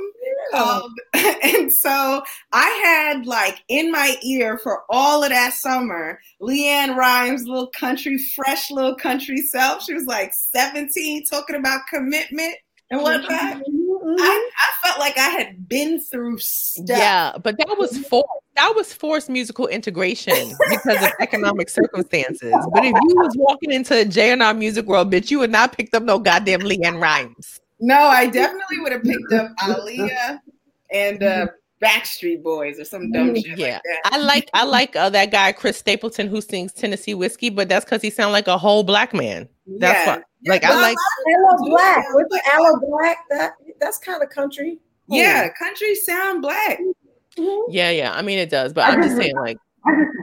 called, and so I had like in my ear for all of that summer, LeAnn Rimes' little country, fresh little country self. She was like 17, talking about commitment and whatnot. Mm-hmm. I, I felt like I had been through stuff. Yeah, but that was forced. That was forced musical integration because of economic circumstances. But if you was walking into a J&R music world, bitch, you would not picked up no goddamn LeAnn Rimes. No, I definitely would have picked up Aaliyah and uh, Backstreet Boys or some dumb shit Yeah, like that. I like I like uh, that guy Chris Stapleton who sings Tennessee whiskey, but that's because he sounds like a whole black man. That's Yeah. why. Like But I like. Aloe Blacc. What's the Aloe Blacc? That that's kind of country. Yeah, country sound black. Yeah, yeah. I mean it does, but I I'm just just- saying like. I just,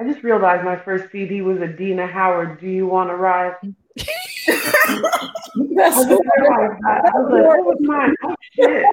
I just realized my first CD was Adina Howard. Do you want to ride? I just realized that. I was like, what was mine? Oh shit.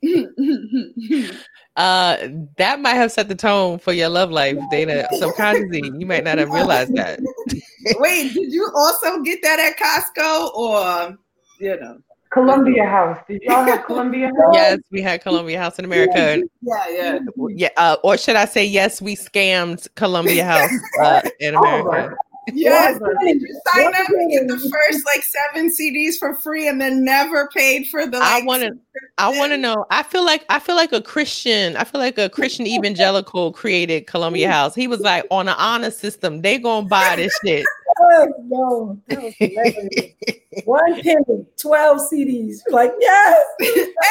Uh, that might have set the tone for your love life, Dana. Subconsciously, you might not have realized that. Wait, did you also get that at Costco or you know? Columbia House. Did y'all have Columbia House? Yes, we had Columbia House in America. and- Yeah, yeah. Yeah, uh, or should I say, yes, we scammed Columbia House uh, in Oh, America. Yes, One you sign One up and get the first like seven CDs for free, and then never paid for the. I want to. I want to know. I feel like I feel like a Christian. I feel like a Christian evangelical created Columbia House. He was like on an honor system. They gonna buy this shit. Yes, no, that was hilarious. One penny, 12 CDs. Like, yes.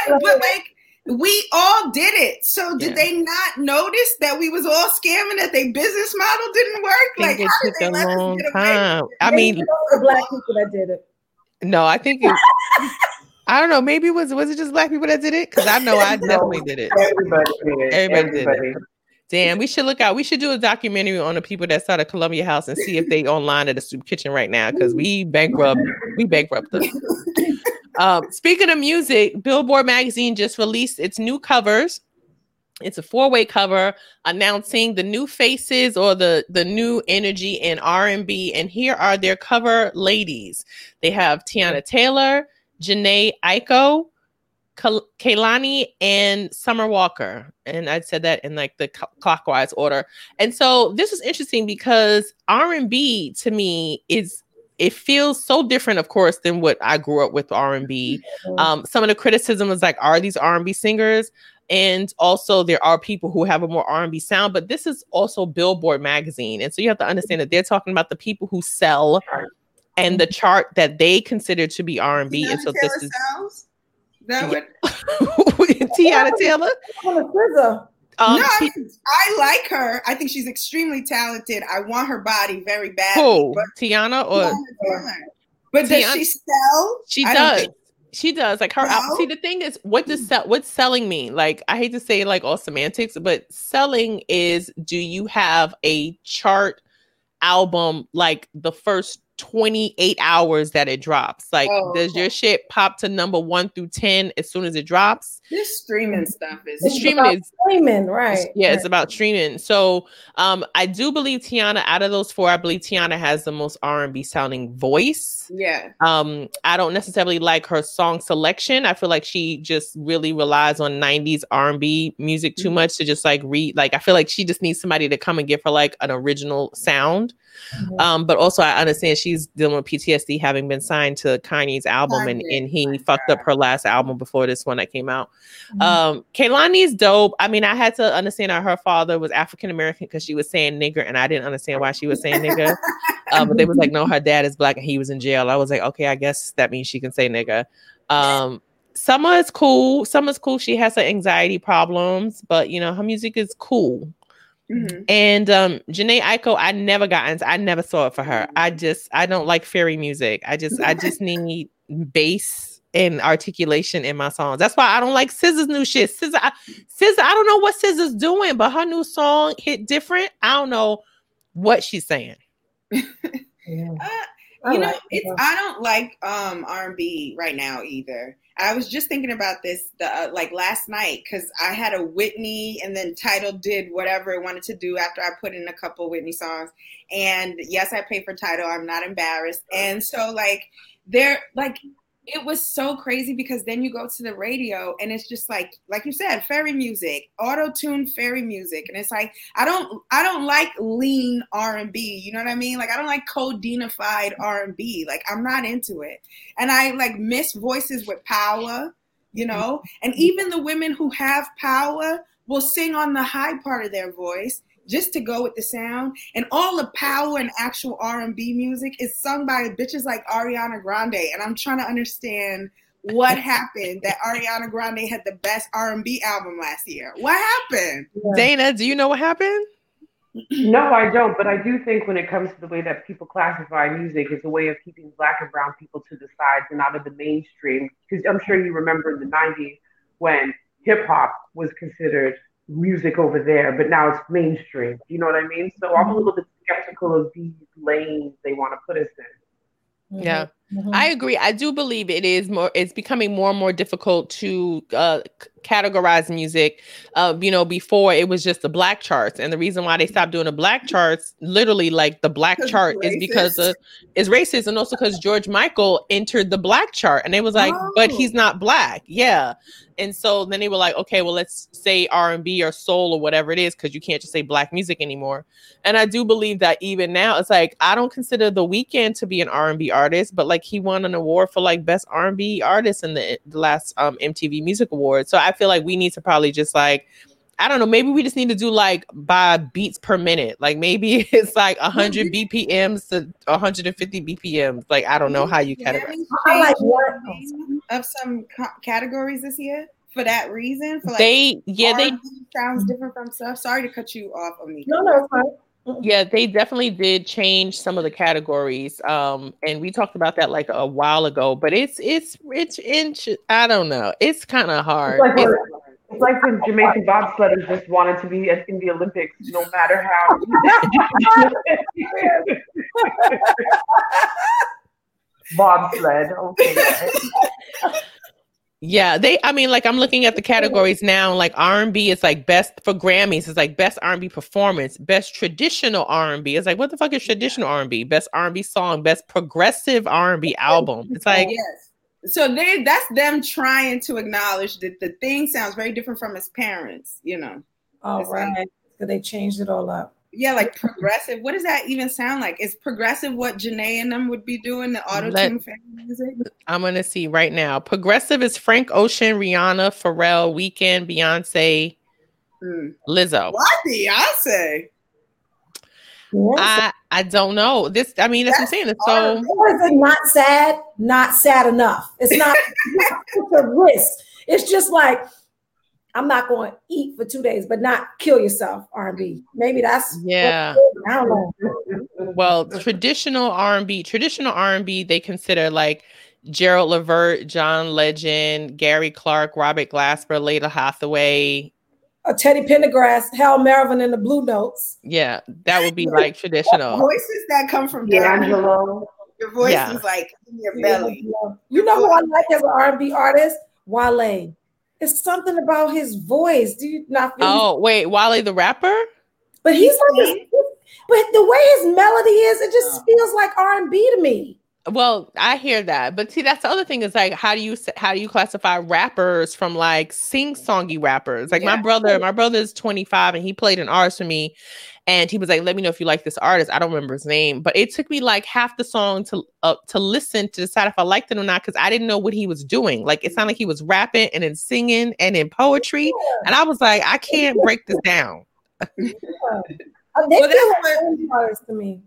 and, but like we all did it. So did Yeah. they not notice that we was all scamming? That their business model didn't work? I Like think how it did took they a let us long get away? time. I Maybe mean, those the black people that did it. no, I think it. I don't know. Maybe it was was it just black people that did it? Because I know I definitely did it. Everybody did it. Everybody did it. Damn, we should look out. We should do a documentary on the people that started Columbia House and see if they online at the soup kitchen right now because we bankrupt. We bankrupt them. um, speaking of music, Billboard magazine just released its new covers. It's a four-way cover announcing the new faces or the the new energy in R&B. And here are their cover ladies. They have Teyana Taylor, Jhené Kal- Kehlani and Summer Walker. And I said that in like the cl- clockwise order. And so this is interesting because R&B to me is it feels so different of course than what I grew up with R&B. Um some of the criticism was like are these R&B singers? And also there are people who have a more R&B sound, but this is also Billboard magazine. And so you have to understand that they're talking about the people who sell and the chart that they consider to be R&B. And so this is Sales? Is that what? Teyana Taylor. On a SZA. Um, no, I, I like her. I think she's extremely talented. I want her body very badly. who? But, Teyana or but does she sell? she I does. think- She does. Like her al- No? see the thing is what does sell what's selling mean? Like I hate to say like all semantics, but selling is do you have a chart album like the first 28 hours that it drops? Like Oh, does your shit pop to number 1 through 10 as soon as it drops? This streaming stuff is It's streaming about is streaming, right? yeah, it's about streaming. So um I do believe Teyana out of those four, I believe Teyana has the most R&B sounding voice. yeah. Um I don't necessarily like her song selection. I feel like she just really relies on 90s R&B music too much to just like read like I feel like she just needs somebody to come and give her like an original sound. Mhm. Um but also I understand she's dealing with PTSD having been signed to Kanye's album and, Kanye, and he fucked up her last album before this one that came out. Mhm. Um, Kehlani's dope. I mean, I had to understand that her father was African American because she was saying nigger, and I didn't understand why she was saying nigger. Um, but they was like, no, her dad is black and he was in jail. I was like, okay, I guess that means she can say nigger. Um, Summer is cool. Summer's cool. She has her anxiety problems, but you know, her music is cool. Mhm. And um Jhené Aiko, I never got into I never saw it for her. I just I don't like fairy music. I just I just need bass and articulation in my songs. That's why I don't like SZA's new shit. SZA, I, SZA, I don't know what SZA's doing, but her new song hit different. I don't know what she's saying. Yeah. Uh, I you know, like it's her. I don't like um R&B right now either. I was just thinking about this the uh, like last night because I had a Whitney and then Tidal did whatever it wanted to do after I put in a couple Whitney songs. And yes, I pay for Tidal. I'm not embarrassed. And so like they're like it was so crazy because then you go to the radio and it's just like like you said fairy music auto-tune fairy music. And it's like i don't i don't like lean r&b you know what i mean? Like i don't like codenified r&b like i'm not into it. And i like miss voices with power you know? And even the women who have power will sing on the high part of their voice just to go with the sound and all the power and actual r&b music is sung by bitches like ariana grande and i'm trying to understand what happened that ariana grande had the best r&b album last year what happened Dana, do you know what happened? No, I don't. But I do think when it comes to the way that people classify music, it's a way of keeping black and brown people to the sides and out of the mainstream. Because I'm sure you remember in the 90s when hip hop was considered music over there, but now it's mainstream. You know what I mean? So I'm a mm-hmm. little bit skeptical of these lanes they want to put us in. Yeah. I agree. I do believe it is more. It's becoming more and more difficult to uh, c- categorize music. Uh, you know, before it was just the black charts, and the reason why they stopped doing the black charts, literally like the black chart, is because of is racist, and also because George Michael entered the black chart, and they was like, but he's Oh. not black. Yeah, and so then they were like, okay, well, let's say R and B or soul or whatever it is, because you can't just say black music anymore. And I do believe that even now, it's like I don't consider The Weeknd to be an R and B artist, but like he won an award for like best R and B artist in the, the last um, MTV Music Awards. So I feel like we need to probably just like. I don't know. Maybe we just need to do like by beats per minute. Like maybe it's like 100 BPMs to 150 BPMs. Like I don't know how you categorize. Grammys I like changed what of some co- categories this year for that reason. For like They yeah they R&B sounds different from stuff. Sorry to cut you off, Amika. No, no, it's fine. Yeah they definitely did change some of the categories um and we talked about that like a while ago but it's it's it's inch i don't know it's kind of hard It's like, It's- when, it's like when Jamaican bobsledders just wanted to be in the Olympics, no matter how. Bobsled. Okay. yeah they i mean like i'm looking at the categories now like r&b is like best for grammys it's like best r&b performance best traditional r&b it's like what the fuck is traditional r&b best r&b song best progressive r&b album it's like yes. So they that's them trying to acknowledge that the thing sounds very different from his parents, you know. All It's like- right. Because they changed it all up. Yeah, like progressive. What does that even sound like? Is progressive what Jhené and them would be doing, the auto tune family music? i'm gonna see right now progressive is frank ocean rihanna pharrell weeknd beyonce Hmm. lizzo Why Beyonce? I I don't know. This I mean that's what I'm saying. It's so Or is it not sad? Not sad enough. It's not it's a risk. It's just like I'm not going to eat for two days, but not kill yourself. R&B. Maybe that's yeah. I don't know. Well, traditional R&B, traditional R&B they consider like Gerald Levert, John Legend, Gary Clark, Robert Glasper, Lalah Hathaway. A Teddy Pendergrass, Harold Melvin, and the Blue Notes. Yeah, that would be like traditional. Voices that come from down here. D'Angelo. Your voice Yeah. is like in your belly. You know who I like as an R&B artist? Wale. It's something about his voice. Do you not feel? Oh, wait, Wally the rapper? But he's like, but the way his melody is, it just feels like R&B to me. Well, I hear that, but see, that's the other thing is like, how do you how do you classify rappers from like sing songy rappers? Like my brother, my brother is 25 and he played an artist for me, and he was like, "Let me know if you like this artist." I don't remember his name, but it took me like half the song to uh, to listen to decide if I liked it or not because I didn't know what he was doing. Like it sounded like he was rapping and then singing and in poetry, and I was like, I can't break this down. Uh, They Well, feel that's like R&B artists to me.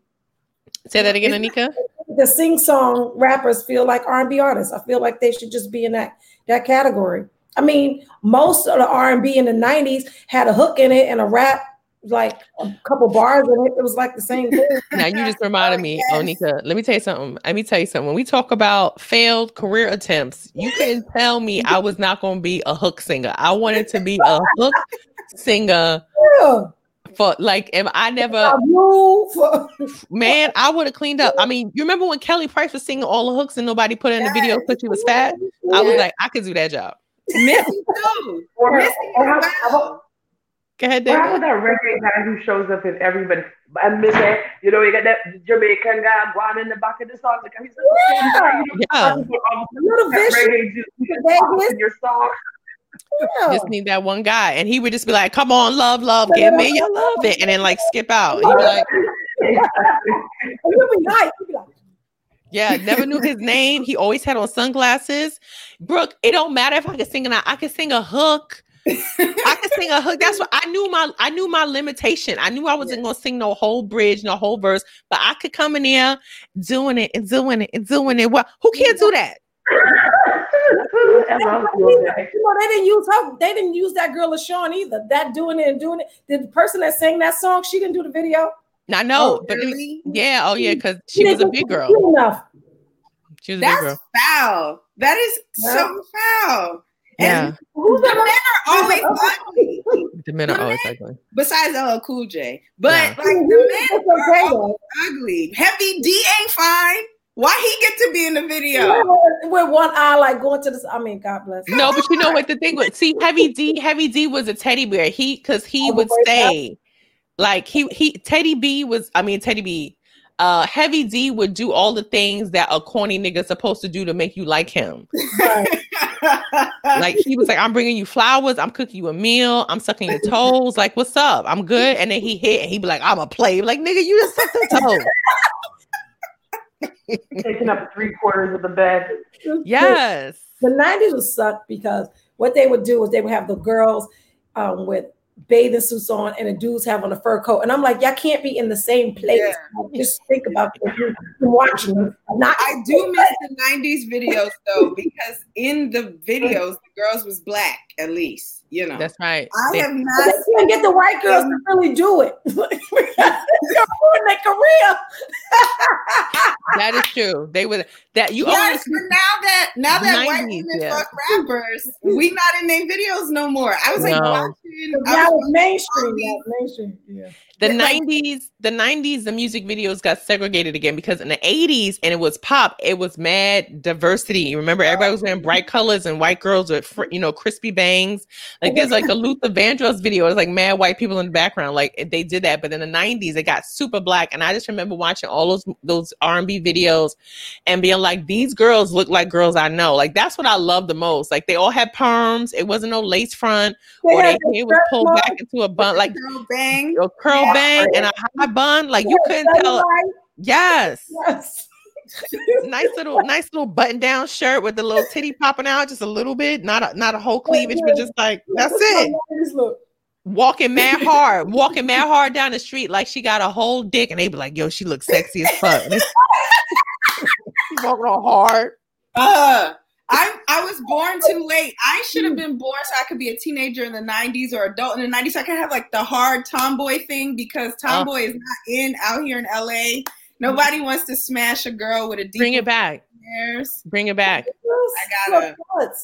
Say that again, Onika. The sing song rappers feel like R&B artists. I feel like they should just be in that that category. I mean, most of the R&B in the '90s had a hook in it and a rap, like a couple bars in it. It was like the same thing. Now you just reminded me, yes. Onika. Let me tell you something. Let me tell you something. When we talk about failed career attempts, you couldn't tell me I was not going to be a hook singer. I wanted to be a hook singer Yeah. for like, if I never, man, I would have cleaned up. I mean, you remember when Kelly Price was singing all the hooks and nobody put in the video because she was fat? I was like, I could do that job. Missy too. Missy or Go ahead, or how David. about that reggae guy who shows up in everybody? And Miss, A, you know, you got that Jamaican guy going in the back of the song. Like, he's Yeah. Yeah. Little Vicious. reggae juice you can pop in your song. Yeah. Just need that one guy, and he would just be like, "Come on, love, love, give me your love," it," and then like skip out. He'd be like, you'll be hyped. Be like, Yeah, never knew his name. He always had on sunglasses. Brooke, it don't matter if I could sing or not. I could sing a hook. I could sing a hook. That's what I knew my I knew my limitation. I knew I wasn't gonna sing no whole bridge, no whole verse, but I could come in there doing it and doing it and doing it. Well, who can't do that? And I'm cool with that. You know, they didn't use her. They didn't use that girl LeShaun either. That doing it and doing it. The person that sang that song, she didn't do the video. I know, Oh, but it was- yeah, oh yeah, because she was a big girl. Enough. She was a big That's girl. foul. That is so foul. Yeah, And the men are always oh, ugly. the men are the always men- ugly. Besides LL Cool J. But Yeah. like the men are always ugly. Heavy D ain't fine. Why he get to be in the video? With one eye, like going to the. I mean, God bless. him. No, but you know what the thing was? See, Heavy D, Heavy D was a teddy bear. He because he Oh, would the first stay. Like he he Teddy B was, I mean Teddy B, uh Heavy D would do all the things that a corny nigga supposed to do to make you like him. Like he was like, I'm bringing you flowers, I'm cooking you a meal, I'm sucking your toes. Like, what's up? I'm good. And then he hit and he'd be like, I'm a play. Like, nigga, you just sucked the toes. Taking up three quarters of the bed. Yes. The 90s would suck because what they would do is they would have the girls um, with bathing suits on and the dudes have on a fur coat. And I'm like, y'all can't be in the same place. Like, Just think about this. You're watching. Not, I do miss the '90s videos though, because in the videos the girls was black at least. You know, That's right. I They- have not. they can't get the white girls to really do it. You're ruining their career. that is true. They would that you Yes, only but now that now that white women yeah. fuck rappers, we not in their videos no more. I was like No. watching. I Now was mainstream. Yeah, mainstream. Yeah. The 90s the 90s the music videos got segregated again because in the 80s and it was pop it was mad diversity. Remember everybody was wearing bright colors and white girls with you know crispy bangs. Like there's like a luther vandross video. It's like mad white people in the background. Like they did that. But in the 90s it got super black. And i just remember watching all those those r&b videos and being like these girls look like girls i know. Like that's what i love the most. Like they all had perms. It wasn't no lace front They or their hair was pulled back into a bun like girl bang. a curl Yeah. Bang and a high bun. Like you couldn't tell. Yes, Yes. nice little, nice little button down shirt with the little titty popping out just a little bit, not a, not a whole cleavage, but just like that's it. Walking mad hard, walking mad hard down the street like she got a whole dick, and they be like, "Yo, she looks sexy as fuck." And it's- She walking all hard. Uh, I I was born too late. I should have been born so I could be a teenager in the '90s or adult in the '90s. So I could have like the hard tomboy thing because tomboy is not in out here in LA. Nobody wants to smash a girl with a deep Bring it back. hairs. Bring it back. I gotta.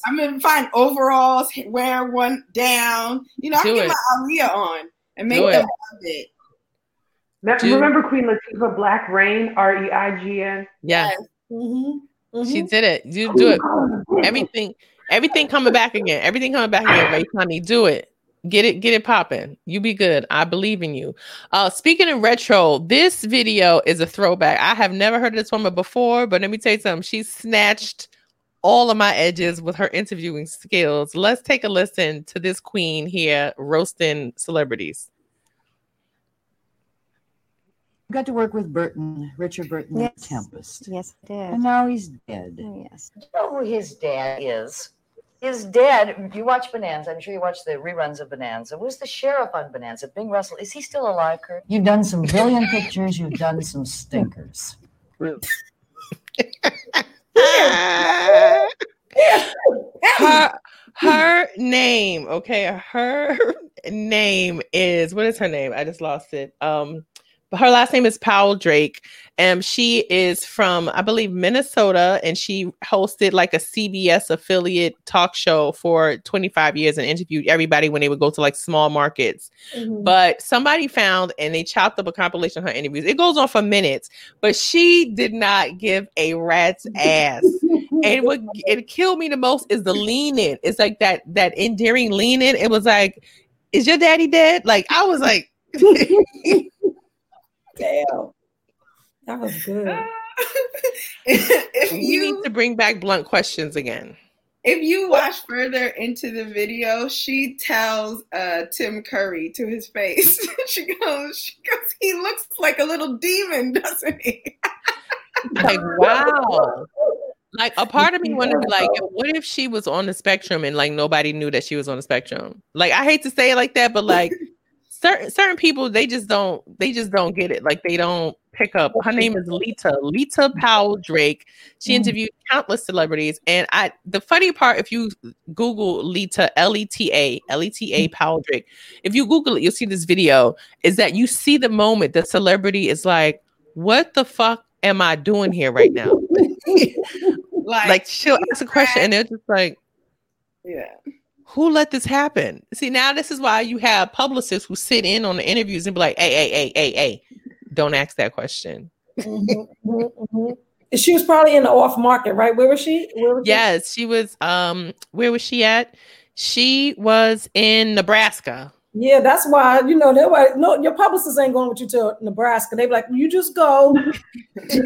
I'm gonna find overalls, wear one down. You know, I Do can get it. my Aaliyah on and make Do them it. love it. Me- Dude. Remember Queen Latifah, Black Reign, R E I G N? Yeah, Mm-hmm. She did it. You do it. Everything, everything coming back again. Everything coming back again. Rae Honey, do it. Get it, get it popping. You be good. I believe in you. Uh, speaking of retro, this video is a throwback. I have never heard of this woman before, but let me tell you something. She snatched all of my edges with her interviewing skills. Let's take a listen to this queen here roasting celebrities. Got to work with Burton, Richard Burton, Yes. Tempest. Yes, I did. And now he's dead. Yes. You know who his dad is? His dad, you watch Bonanza, I'm sure you watch the reruns of Bonanza, was the sheriff on Bonanza, Bing Russell. Is he still alive, Kurt? You've done some brilliant pictures, you've done some stinkers. her her name okay her name is what is her name i just lost it um but her last name is Powell Drake. and she is from, I believe, Minnesota, and she hosted like a CBS affiliate talk show for 25 years and interviewed everybody when they would go to like small markets. Mm-hmm. But somebody found and they chopped up a compilation of her interviews. It goes on for minutes, but she did not give a rat's ass. and what it killed me the most is the lean in. It's like that that endearing lean in. It was like, is your daddy dead? Like I was like, Damn. That was good. if you you need to bring back blunt questions again. if you watch further into the video, she tells uh, Tim Curry to his face. she goes, she goes, he looks like a little demon, doesn't he? Like wow. Like a part of me wanted to be like, what if she was on the spectrum and like nobody knew that she was on the spectrum? Like I hate to say it like that, but like certain certain people they just don't they just don't get it. Like they don't pick up. Her name is Leta Leta Powell Drake. She mm-hmm. interviewed countless celebrities, and I the funny part if you Google Leta L E T A L E T A mm-hmm. Powell Drake, if you Google it, you'll see this video. Is that you see the moment the celebrity is like, "What the fuck am I doing here right now?" Like, like she'll ask a question and they're just like, yeah. Who let this happen? See, now this is why you have publicists who sit in on the interviews and be like, hey, hey, hey, hey, hey, don't ask that question. She was probably in the off market, right? Where was she? Where was? Yes, she was. Um, where was she at? She was in Nebraska. Yeah, that's why you know they're like, no, your publicist ain't going with you to Nebraska. They be like, you just go. See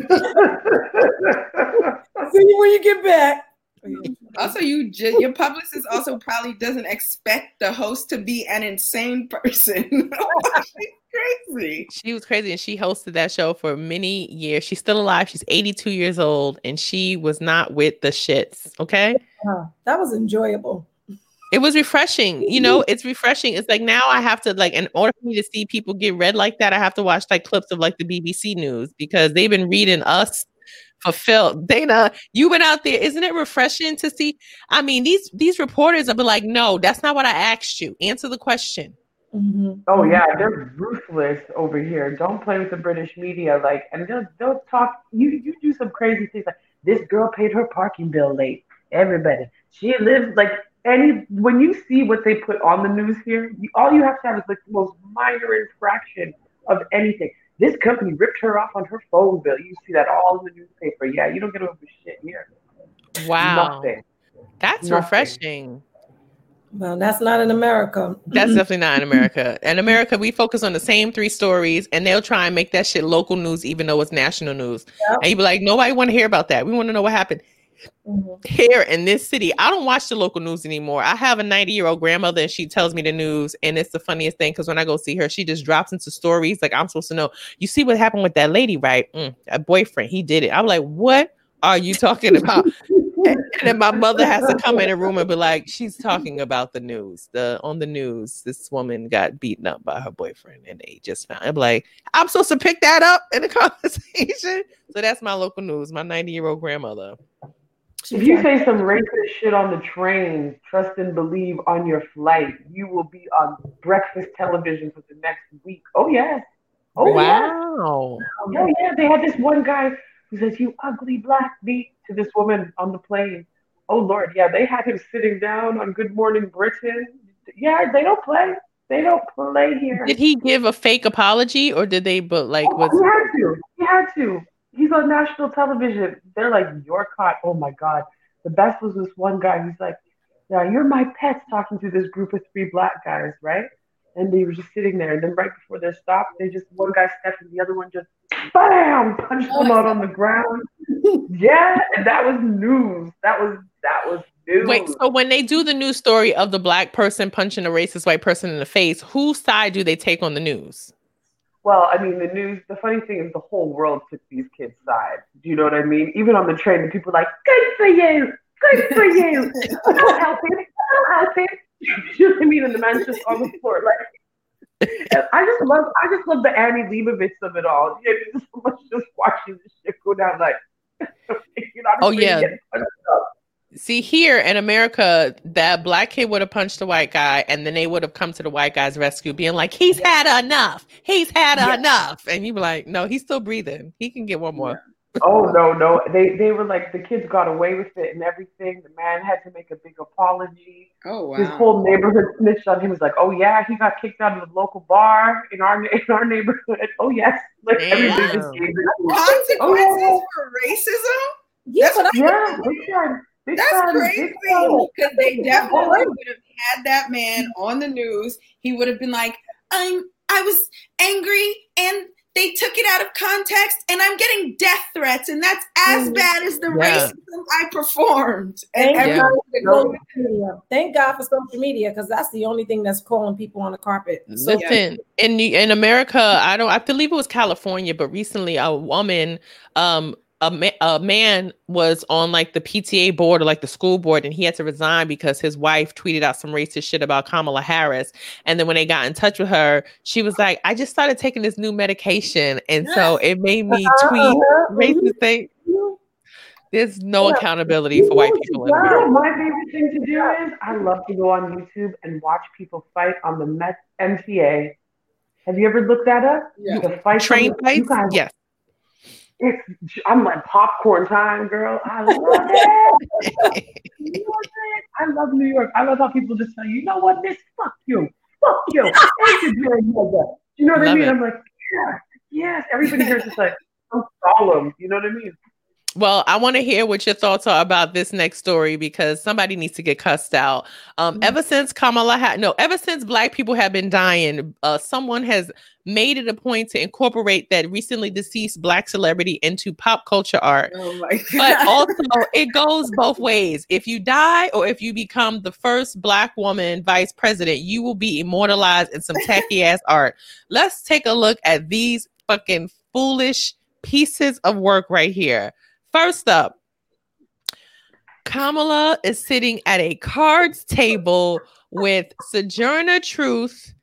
you when you get back. Also, you ju- your publicist also probably doesn't expect the host to be an insane person. She's crazy. She was crazy, and she hosted that show for many years. She's still alive. She's 82 years old, and she was not with the shits. Okay. Uh, that was enjoyable. It was refreshing. You know, it's refreshing. It's like now I have to like in order for me to see people get read like that, I have to watch like clips of like the BBC news because they've been reading us fulfilled. Dana, you went out there. Isn't it refreshing to see? I mean, these these reporters have been like, no, that's not what I asked you. Answer the question. Mm-hmm. Oh yeah, they're ruthless over here. Don't play with the British media. Like, and they'll they'll talk. You you do some crazy things like this girl paid her parking bill late. Everybody, she lives like any. When you see what they put on the news here, you, all you have to have is like the most minor infraction of anything. This company ripped her off on her phone bill. You see that all in the newspaper. Yeah, you don't get away with shit here. Wow. Nothing. That's Nothing. refreshing. Well, that's not in America. That's definitely not in America. In America, we focus on the same three stories, and they'll try and make that shit local news, even though it's national news. And you be like, nobody want to hear about that. We want to know what happened here in this city. I don't watch the local news anymore. I have a 90 year old grandmother, and she tells me the news, and it's the funniest thing because when I go see her, she just drops into stories like I'm supposed to know. You see what happened with that lady, right? Mm, a boyfriend, he did it. I'm like, what are you talking about? and then my mother has to come in a room and be like, she's talking about the news. The on the news, this woman got beaten up by her boyfriend, and they just found. I'm like, I'm supposed to pick that up in the conversation. So that's my local news. My 90 year old grandmother. If you say some racist shit on the train, trust and believe on your flight, you will be on breakfast television for the next week. Oh yeah. Oh yeah. wow. Oh yeah. They had this one guy who says, "You ugly black beat" to this woman on the plane. Oh Lord, yeah. They had him sitting down on Good Morning Britain. Yeah, they don't play. They don't play here. Did he give a fake apology, or did they? But like, oh, was He had to. He had to. He's on national television. They're like, you're caught. Oh my God. The best was this one guy. He's like, yeah, you're my pets talking to this group of three black guys, right? And they were just sitting there. And then right before they stopped, they just, one guy stepped and the other one just, bam, punched him out on the ground. yeah. And that was news. That was, that was news. Wait, so when they do the news story of the black person punching a racist white person in the face, whose side do they take on the news? Well, I mean, the news, the funny thing is the whole world took these kids' side. Do you know what I mean? Even on the train, the people were like, good for you, good for you. I'll help him, I'll help him. you know what I mean? And the man's just on the floor, like, I just love, I just love the Annie Leibovitz of it all. You know, so much just watching this shit go down, like, you know, Oh, yeah. Getting punched up. See, here in America, that black kid would have punched the white guy, and then they would have come to the white guy's rescue, being like, "He's had enough. He's had Yeah. enough." And you be like, "No, he's still breathing. He can get one more." Oh no, no. They they were like the kids got away with it and everything. The man had to make a big apology. Oh wow! His whole neighborhood snitched on him. He was like, "Oh yeah, he got kicked out of the local bar in our in our neighborhood." Oh yes, like everybody just gave it. Consequences Oh, for racism? Yeah, That's but I- yeah, big That's time, crazy because they definitely would have had that man on the news. He would have been like, "I'm, I was angry, and they took it out of context, and I'm getting death threats, and that's as Mhm. bad as the Yeah. racism I performed." And Thank everybody God would for social media. Thank God for social media because that's the only thing that's calling people on the carpet. So Listen, in the, in America, I don't. I believe it was California, but recently a woman, um, a, ma- a man was on like the PTA board or like the school board, and he had to resign because his wife tweeted out some racist shit about Kamala Harris. And then when they got in touch with her, she was like, "I just started taking this new medication, and so it made me tweet Uh-huh. racist things." There's no Yeah. accountability for white people in You know my favorite thing to do is I love to go on YouTube and watch people fight on the Met MTA. Have you ever looked that up? Yeah. The fight Train on the- fights, guys- yes. It's, I'm like popcorn time, girl. I love it. You know what I'm saying? I love New York. I love how people just tell you, you know what, miss, fuck you. Fuck you. You, Jerry Yoga. You know what I mean? it. I'm like, yes, yes. Everybody here is just like so solemn. You know what I mean? Well, I want to hear what your thoughts are about this next story because somebody needs to get cussed out. Um, Mm-hmm. ever since Kamala had no, ever since Black people have been dying, uh, someone has made it a point to incorporate that recently deceased Black celebrity into pop culture art. Oh But also, it goes both ways. If you die or if you become the first Black woman vice president, you will be immortalized in some tacky ass art. Let's take a look at these fucking foolish pieces of work right here. First up, Kamala is sitting at a cards table with Sojourner Truth,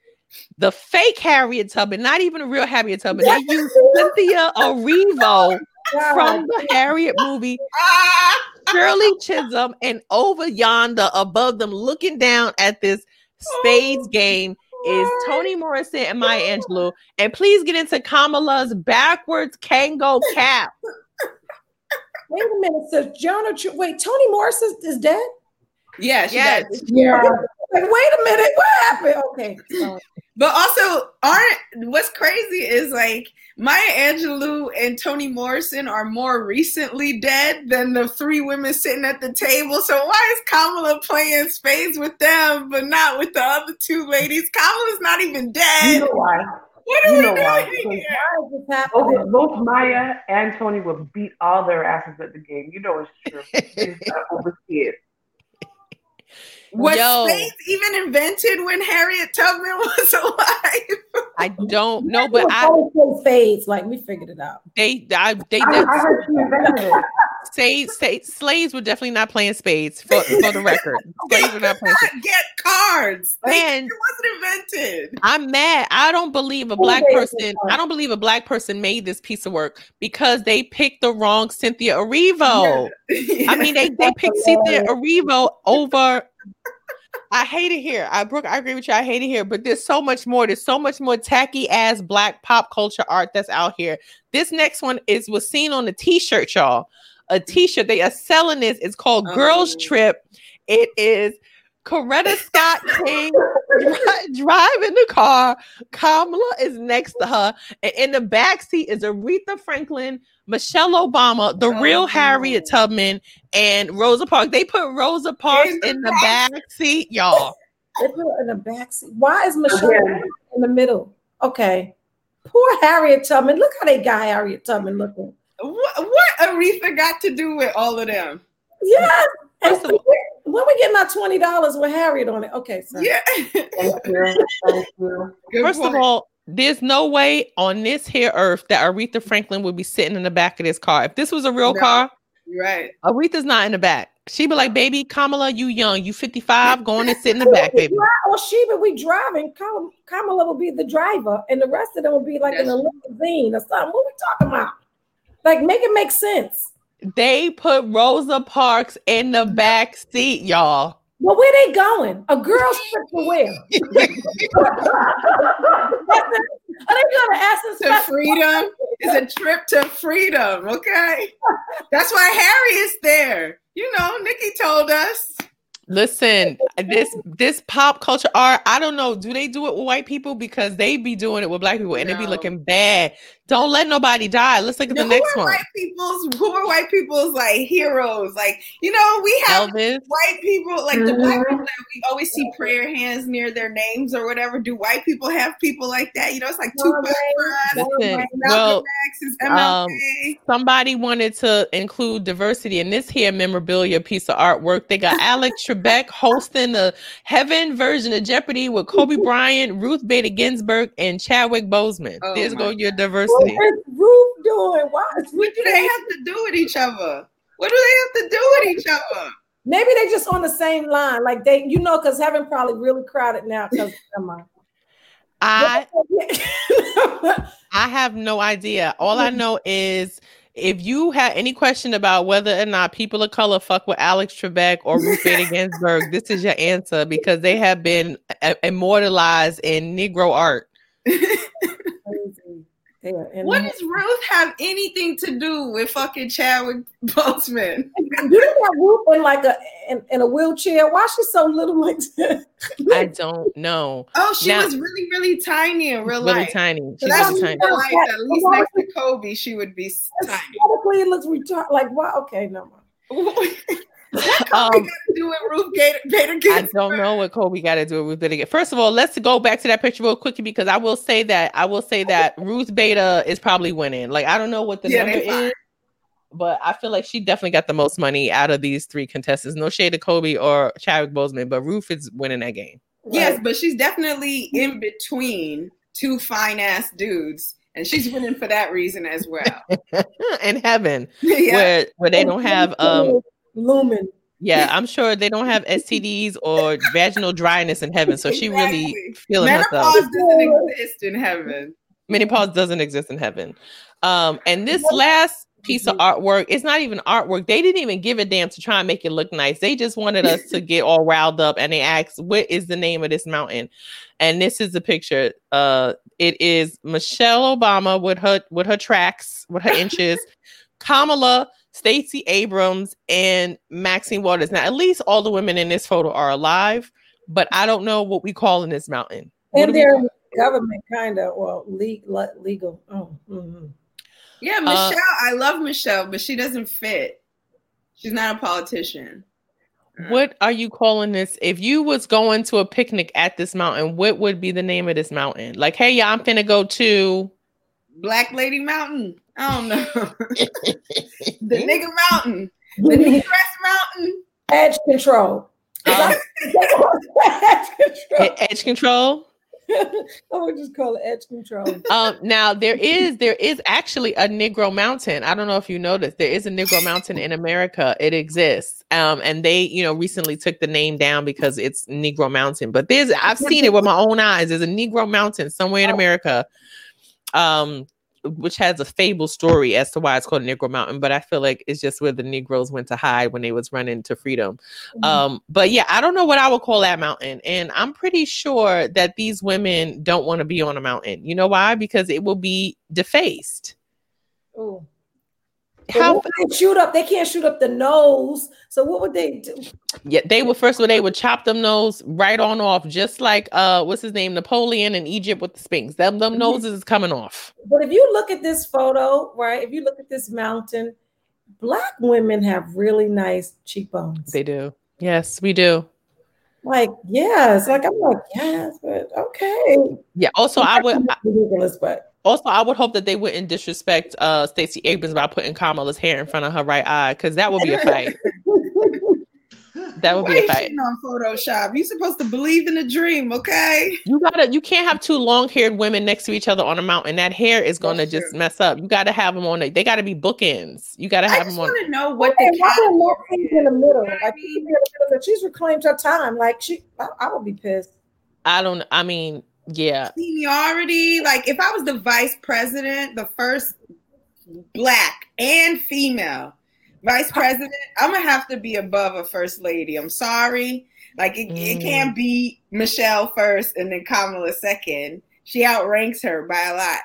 the fake Harriet Tubman, not even a real Harriet Tubman. They use Cynthia Erivo from the Harriet movie, ah. Shirley Chisholm, and over yonder above them, looking down at this spades oh, game. Is Toni Morrison and Maya Angelou. And please get into Kamala's backwards Kangol cap. Wait a minute. So Jonah, wait, Toni Morris is, is dead? Yeah, Yes. does. Yeah. Like, wait a minute. What happened? Okay. sorry. But also, aren't what's crazy is like Maya Angelou and Toni Morrison are more recently dead than the three women sitting at the table. So why is Kamala playing spades with them, but not with the other two ladies? Kamala's not even dead. You know why? What are You we know why? doing here? Why is this oh, happening? Both, both Maya and Toni will beat all their asses at the game. You know it's true. They just gotta oversee it. Was Yo. spades even invented when Harriet Tubman was alive? I don't know, but I Always play spades. Like we figured it out. they I, they I, did I heard she invented it. say say slaves were definitely not playing spades for, for the record. Oh slaves were not playing spades. Not get cards. Like, And- it wasn't invented. I'm mad. I don't believe a black person. I don't believe a black person made this piece of work because they picked the wrong Cynthia Erivo. I mean, they they picked Cynthia Erivo over. I hate it here. I Brooke, I agree with you. I hate it here, but there's so much more. There's so much more tacky ass black pop culture art that's out here. This next one is was seen on a t-shirt, y'all. A t-shirt. They are selling this. It's called Girls Oh. Trip. It is Coretta Scott King dri- driving the car. Kamala is next to her, and in the back seat is Aretha Franklin, Michelle Obama, the oh, real Oh. Harriet Tubman, and Rosa Parks. They put Rosa Parks In the in the back seat, y'all. They put her in the back seat. Why is Michelle Yeah. in the middle? Okay. Poor Harriet Tubman. Look how they got Harriet Tubman looking. What, what Aretha got to do with all of them? Yes. First of all- when we getting our twenty dollars with Harriet on it? Okay, so Yeah. Thank you. Thank you. Good First of all, there's no way on this here earth that Aretha Franklin would be sitting in the back of this car. If this was a real No. car, right. Aretha's not in the back. She'd be like, "Baby, Kamala, you young, you 55, going on and sit in the back, baby." Or she would be driving. Kamala will be the driver, and the rest of them will be like in a limousine or something. What we talking about? Like, make it make sense. They put Rosa Parks in the back seat, y'all. Well, where they going? A girl's trip to where? Are they going to Essence To freedom is a trip to freedom. Okay, that's why Harry is there. You know, Nikki told us. Listen, this this pop culture art, I don't know. Do they do it with white people? Because they be doing it with black people and it be looking bad. Don't let nobody die. Let's look at Now, the who next are one. white people's? Who are white people's like heroes? Like you know, we have Elvis. white people like the black Mhm. people that we always see prayer hands near their names or whatever. Do white people have people like that? You know, it's like Tupac for us. Listen, well, um, somebody wanted to include diversity in this here memorabilia piece of artwork. They got Alex Trebek hosting the heaven version of Jeopardy with Kobe Bryant, Ruth Bader Ginsburg, and Chadwick Boseman. Oh There's my go your What diversity. Ruth doing? Why is what do they have to do with each other? What do they have to do with each other? Maybe they just on the same line. Like they, you know, because heaven probably really crowded now. Because come on. I I have no idea. All I know is if you have any question about whether or not people of color fuck with Alex Trebek or Ruth Bader Ginsburg, this is your answer because they have been uh, immortalized in Negro art. Yeah, and What does Ruth have anything to do with fucking Chadwick Boseman? you got Ruth in like a in, in a wheelchair? Why she so little like that? I don't know. Oh, she Now- was really, really tiny in real Really life. tiny. So She's that's really tiny. life. At least next to Kobe, she would be tiny. Aesthetically, it looks retarded. Like, why? Okay, no. Um, Kobe got to do with Ruth Gator, Gator I don't know what Kobe got to do with Ruth Bader. Ginsburg. First of all, let's go back to that picture real quickly because I will say that I will say that Ruth Bader is probably winning. Like I don't know what the Yeah, number is, but I feel like she definitely got the most money out of these three contestants. No shade to Kobe or Chadwick Boseman, but Ruth is winning that game. Yes, but she's definitely in between two fine ass dudes, and she's winning for that reason as well. in heaven, Yeah. where where they don't have um lumen. yeah, I'm sure they don't have STDs or vaginal dryness in heaven. So she really feeling herself. Menopause doesn't exist in heaven. menopause doesn't exist in heaven. Um, and this last piece of artwork, it's not even artwork. They didn't even give a damn to try and make it look nice. They just wanted us to get all riled up and they asked, What is the name of this mountain? And this is the picture. Uh, it is Michelle Obama with her with her tracks, with her inches, Kamala, Stacey Abrams, and Maxine Waters. Now, at least all the women in this photo are alive, but I don't know what we call in this mountain. What And we they're government kind of well legal legal. Oh, mhm. Yeah, Uh, Michelle. I love Michelle, but she doesn't fit. She's not a politician. What are you calling this? If you was going to a picnic at this mountain, what would be the name of this mountain? Like, hey, y'all, I'm finna go to Black Lady Mountain. I don't know. the nigga mountain. The nigga dress mountain. Edge control. Um, edge control. Edge control. I would just call it edge control. Um, now there is there is actually a Negro Mountain. I don't know if you noticed. There is a Negro Mountain in America. It exists. Um, and they, you know, recently took the name down because it's Negro Mountain. But there's I've seen it with my own eyes. There's a Negro Mountain somewhere in America. Um, which has a fable story as to why it's called Negro Mountain, but I feel like it's just where the Negroes went to hide when they was running to freedom. Um, but yeah, I don't know what I would call that mountain, and I'm pretty sure that these women don't want to be on a mountain. You know why? Because it will be defaced. Ooh. How- they shoot up? They can't shoot up the nose. So what would they do? Yeah, they would first of all they would chop them nose right on off, just like uh, what's his name, Napoleon in Egypt with the Sphinx. Them them noses is coming off. But if you look at this photo, right? If you look at this mountain, black women have really nice cheekbones. They do. Yes, we do. Like, yes, like I'm like, yes, but okay. Yeah. Also, I would. ridiculous, but Also, I would hope that they wouldn't disrespect uh Stacey Abrams by putting Kamala's hair in front of her right eye, because that would be a fight. That would Why be a fight. on Photoshop? you're supposed to believe in the dream, okay? You gotta, you can't have two long-haired women next to each other on a mountain. That hair is gonna just mess up. You gotta have them on. The, they gotta be bookends. You gotta I have just them on. want to know what Okay, the why there no category in the middle? Like people in the middle, but she's reclaimed her time. Like she, I, I would be pissed. I don't. I mean, yeah. seniority. Like if I was the vice president, the first black and female vice president, I'm gonna have to be above a first lady. I'm sorry. Like it, it Mm. can't be Michelle first and then Kamala second. She outranks her by a lot.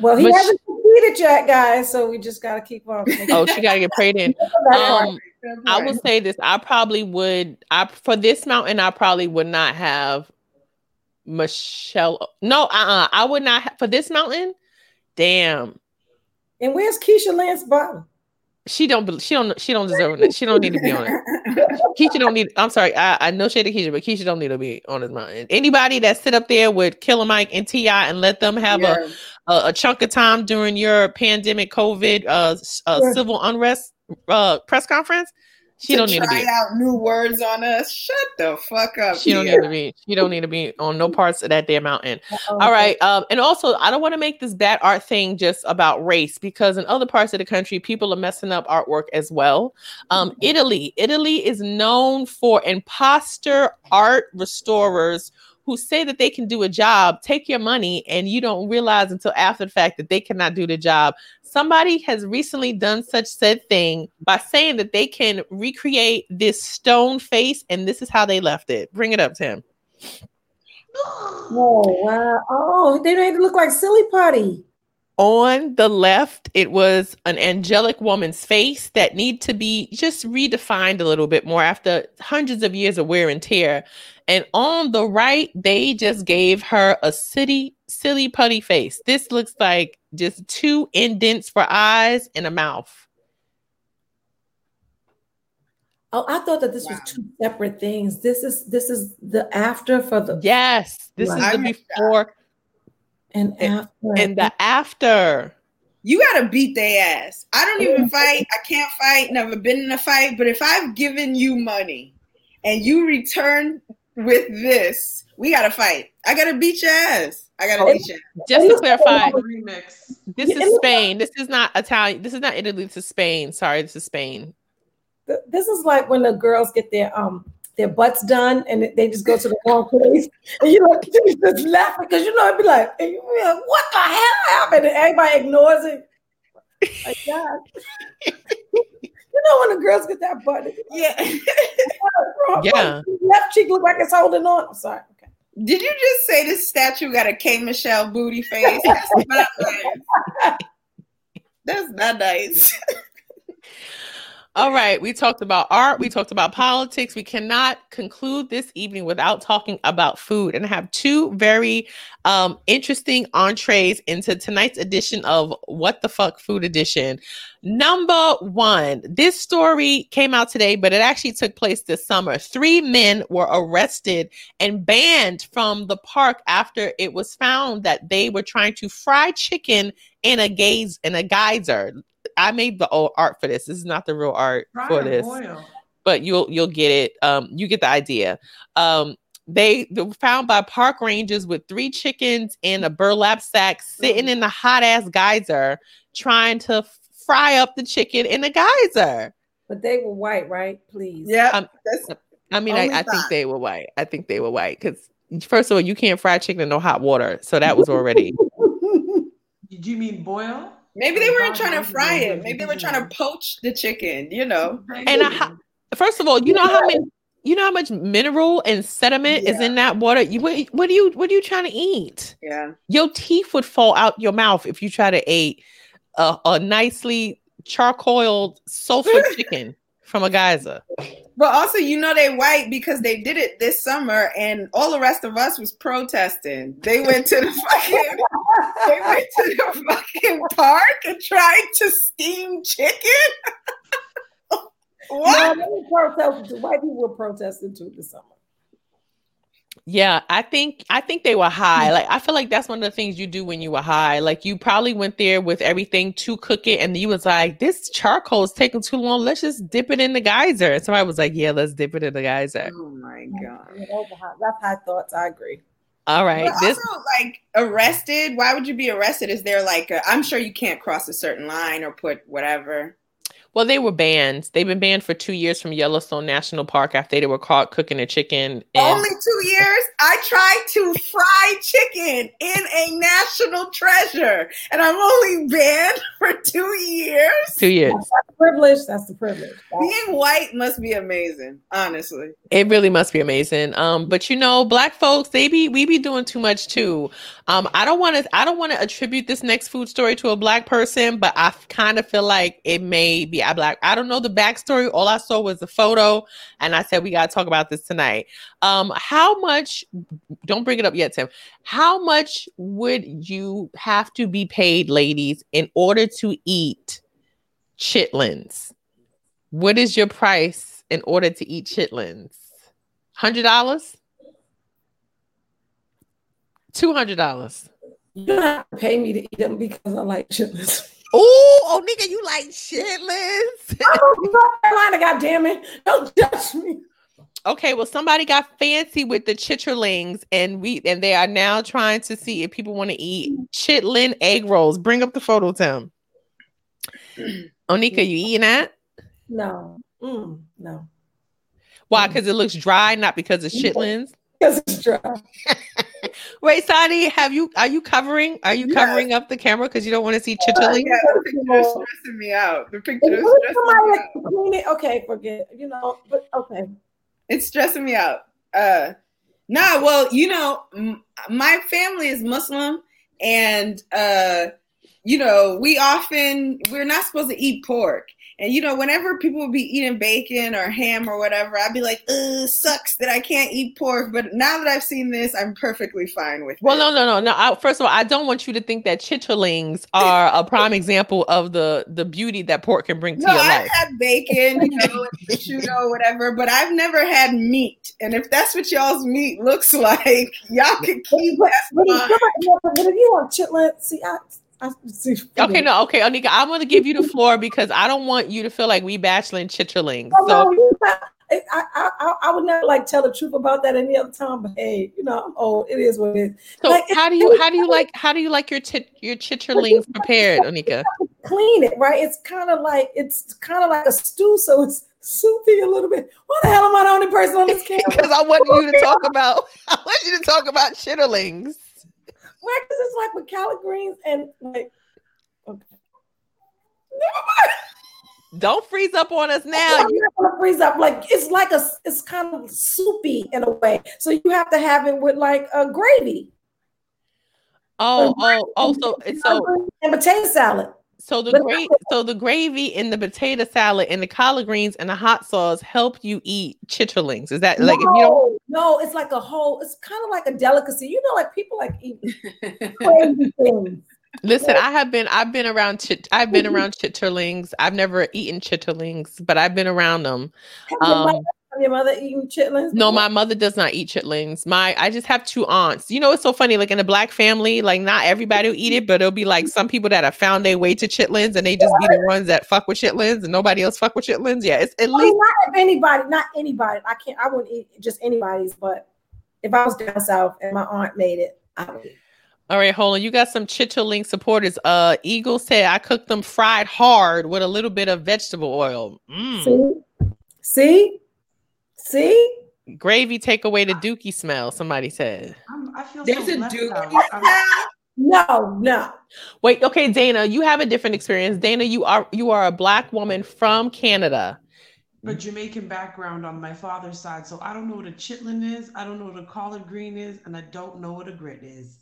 Well, he But hasn't completed yet, guys. So we just got to keep on. Oh, she gotta get prayed in. Um, I will say this. I probably would. I for this mountain, I probably would not have Michelle. No, uh, uh I would not ha- for this mountain. Damn, And where's Keisha Lance Bottom? she don't. She don't. She don't deserve it. She don't need to be on it. Keisha don't need. I'm sorry. I, I know shade to Keisha, but Keisha don't need to be on this mountain. Anybody that sit up there with Killer Mike and T.I. and let them have Yeah. a, a a chunk of time during your pandemic COVID uh, uh Yeah. civil unrest uh press conference, she don't need to try be. out new words on us. Shut the fuck up. She don't need to be. She don't need to be on no parts of that damn mountain. Uh-oh. All right. Um, and also, I don't want to make this bad art thing just about race because in other parts of the country, people are messing up artwork as well. Um, Italy, Italy is known for imposter art restorers who say that they can do a job, take your money, and you don't realize until after the fact that they cannot do the job. Somebody has recently done such said thing by saying that they can recreate this stone face, and this is how they left it. Bring it up, Tim. Oh wow! Oh, they made it look like silly putty. On the left, it was an angelic woman's face that need to be just redefined a little bit more after hundreds of years of wear and tear. And on the right, they just gave her a city silly putty face. This looks like just two indents for eyes and a mouth. Oh, I thought that this was two separate things. This is this is the after for the Yes, this Right. is the before and after. and the after. You gotta beat their ass. I don't even fight. I can't fight. Never been in a fight. But if I've given you money and you return with this, we gotta fight. I gotta beat your ass. I gotta beat you. Just to clarify, Remix. this is Spain. This is not Italian. This is not Italy. This is Spain. Sorry, this is Spain. This is like when the girls get their um their butts done and they just go to the wrong place and you know you just laughing because you know it'd be like and you what the hell happened and everybody ignores it. Like God. you know when the girls get that butt. Yeah. Yeah. Left cheek look like it's holding on. I'm sorry. Okay. Did you just say this statue got a K Michelle booty face? That's not nice. That's not nice. All right, we talked about art, we talked about politics. We cannot conclude this evening without talking about food. And I have two very um, interesting entrees into tonight's edition of What the Fuck Food Edition. Number one, this story came out today, but it actually took place this summer. Three men were arrested and banned from the park after it was found that they were trying to fry chicken in a gaze in a geyser. I made the old art for this. This is not the real art Fry for this boil? but you'll you'll get it. Um, you get the idea. Um, they, they were found by park rangers with three chickens in a burlap sack sitting in the hot ass geyser, trying to f- fry up the chicken in the geyser. But they were white, right? Please. Yeah. Um, I mean, I, I think they were white. I think they were white because first of all, you can't fry chicken in no hot water, so that was already. Did you mean boil? Maybe they weren't trying to fry it. Maybe they were trying to poach the chicken, you know. and I, first of all, you know how many, you know how much mineral and sediment is in that water. You what, what do you what are you trying to eat? Yeah. Your teeth would fall out your mouth if you try to eat a, a nicely charcoaled sulfur chicken from a geyser. But also, you know, they white because they did it this summer, and all the rest of us was protesting. They went to the fucking, they went to the fucking park and tried to steam chicken. What? No, they were protesting. White people were protesting too this summer. Yeah, I think I think they were high. Hmm. Like I feel like that's one of the things you do when you were high. Like you probably went there with everything to cook it, and you was like, "This charcoal is taking too long. Let's just dip it in the geyser." And somebody was like, "Yeah, let's dip it in the geyser." Oh my god, Yeah, those are high, that's high thoughts. I agree. All right, But this also, like arrested. Why would you be arrested? Is there like i I'm sure you can't cross a certain line or put whatever. Well, they were banned. They've been banned for two years from Yellowstone National Park after they were caught cooking a chicken. And Only two years. I tried to fry chicken in a national treasure, and I'm only banned for two years. two years. That's privilege. That's the privilege. Being white must be amazing, honestly. It really must be amazing. Um, but you know, black folks, they be we be doing too much too. Um, I don't want to I don't want to attribute this next food story to a black person, but I kind of feel like it may be a black. I don't know the backstory. All I saw was the photo, and I said we gotta talk about this tonight. Um, how much? Don't bring it up yet, Tim. How much would you have to be paid, ladies, in order to eat chitlins? What is your price in order to eat chitlins? Hundred dollars? Two hundred dollars. You don't have to pay me to eat them because I like chitlins. Oh, oh, nigga, you like chitlins? I'm from North Carolina, goddamn it! Don't judge me. okay, well, somebody got fancy with the chitterlings, and we and they are now trying to see if people want to eat chitlin egg rolls. Bring up the photo, Tim. Onika, you eating that? No, Mm, no, Why? Because it looks dry, not because of chitlins. because it's dry. Wait, Sadi, have you are you covering? Are you Yes. covering up the camera because you don't want to see Yeah, chitterlings? the picture is stressing me out. The picture is stressing me out. clean it, okay, forget. You know, but okay. It's stressing me out. Uh, nah, well, you know, m- my family is Muslim, and uh, you know, we often we're not supposed to eat pork. And you know, whenever people would be eating bacon or ham or whatever, I'd be like, "Ugh, sucks that I can't eat pork." But now that I've seen this, I'm perfectly fine with it. Well, it. no, no, no, no. I, first of all, I don't want you to think that chitterlings are a prime example of the the beauty that pork can bring to No, your I've life. had bacon, you know, and prosciutto, whatever, but I've never had meat. And if that's what y'all's meat looks like, y'all can keep But, but, if, you're- but if you want chitlin, see, I, I see. Okay, no, okay, Onika, I'm gonna give you the floor because I don't want you to feel like we bacheloring chitterlings. Oh, no, So you I, I, I, I would never like tell the truth about that any other time, but hey, you know, I'm old. It is what it is. So Like, how do you how do you like how do you like your tit your chitterlings prepared, Onika? clean it, right? It's kind of like it's kind of like a stew, so it's soupy a little bit. Why the hell am I the only person on this camera? Because I want you to talk about I want you to talk about chitterlings. Right, because it's like with collard greens and like. Okay. Don't freeze up on us now. I'm not gonna freeze up. Like it's like a, it's kind of soupy in a way. So you have to have it with like a gravy. Oh, oh, oh, so it's so and potato salad. So the great so the gravy and the potato salad and the collard greens and the hot sauce help you eat chitterlings. Is that like if you don't no, no, it's like a whole. It's kind of like a delicacy. You know, like people like eat crazy things. Listen, I have been I've been around chit I've been around chitterlings. I've never eaten chitterlings, but I've been around them. Um, have your mother eating chitlins? no, my mother does not eat chitlings. My I just have two aunts. You know, it's so funny. Like in a black family, like not everybody will eat it, but it'll be like some people that have found their way to chitlins, and they just be the ones that fuck with chitlins, and nobody else fuck with chitlins. Yeah, it's at I mean, least not if anybody, not anybody. I can't. I wouldn't eat just anybody's. But if I was down south and my aunt made it, I would eat. all right. Hold on, you got some chitterling supporters. Uh, Eagle said I cooked them fried hard with a little bit of vegetable oil. Mm. See, see, see. Gravy take away the dookie smell. Somebody said. I'm, I feel There's so a dookie dude. No, no. Wait, okay, Dana, you have a different experience. Dana, you are you are a black woman from Canada. but Jamaican background on my father's side, so I don't know what a chitlin is. I don't know what a collard green is, and I don't know what a grit is.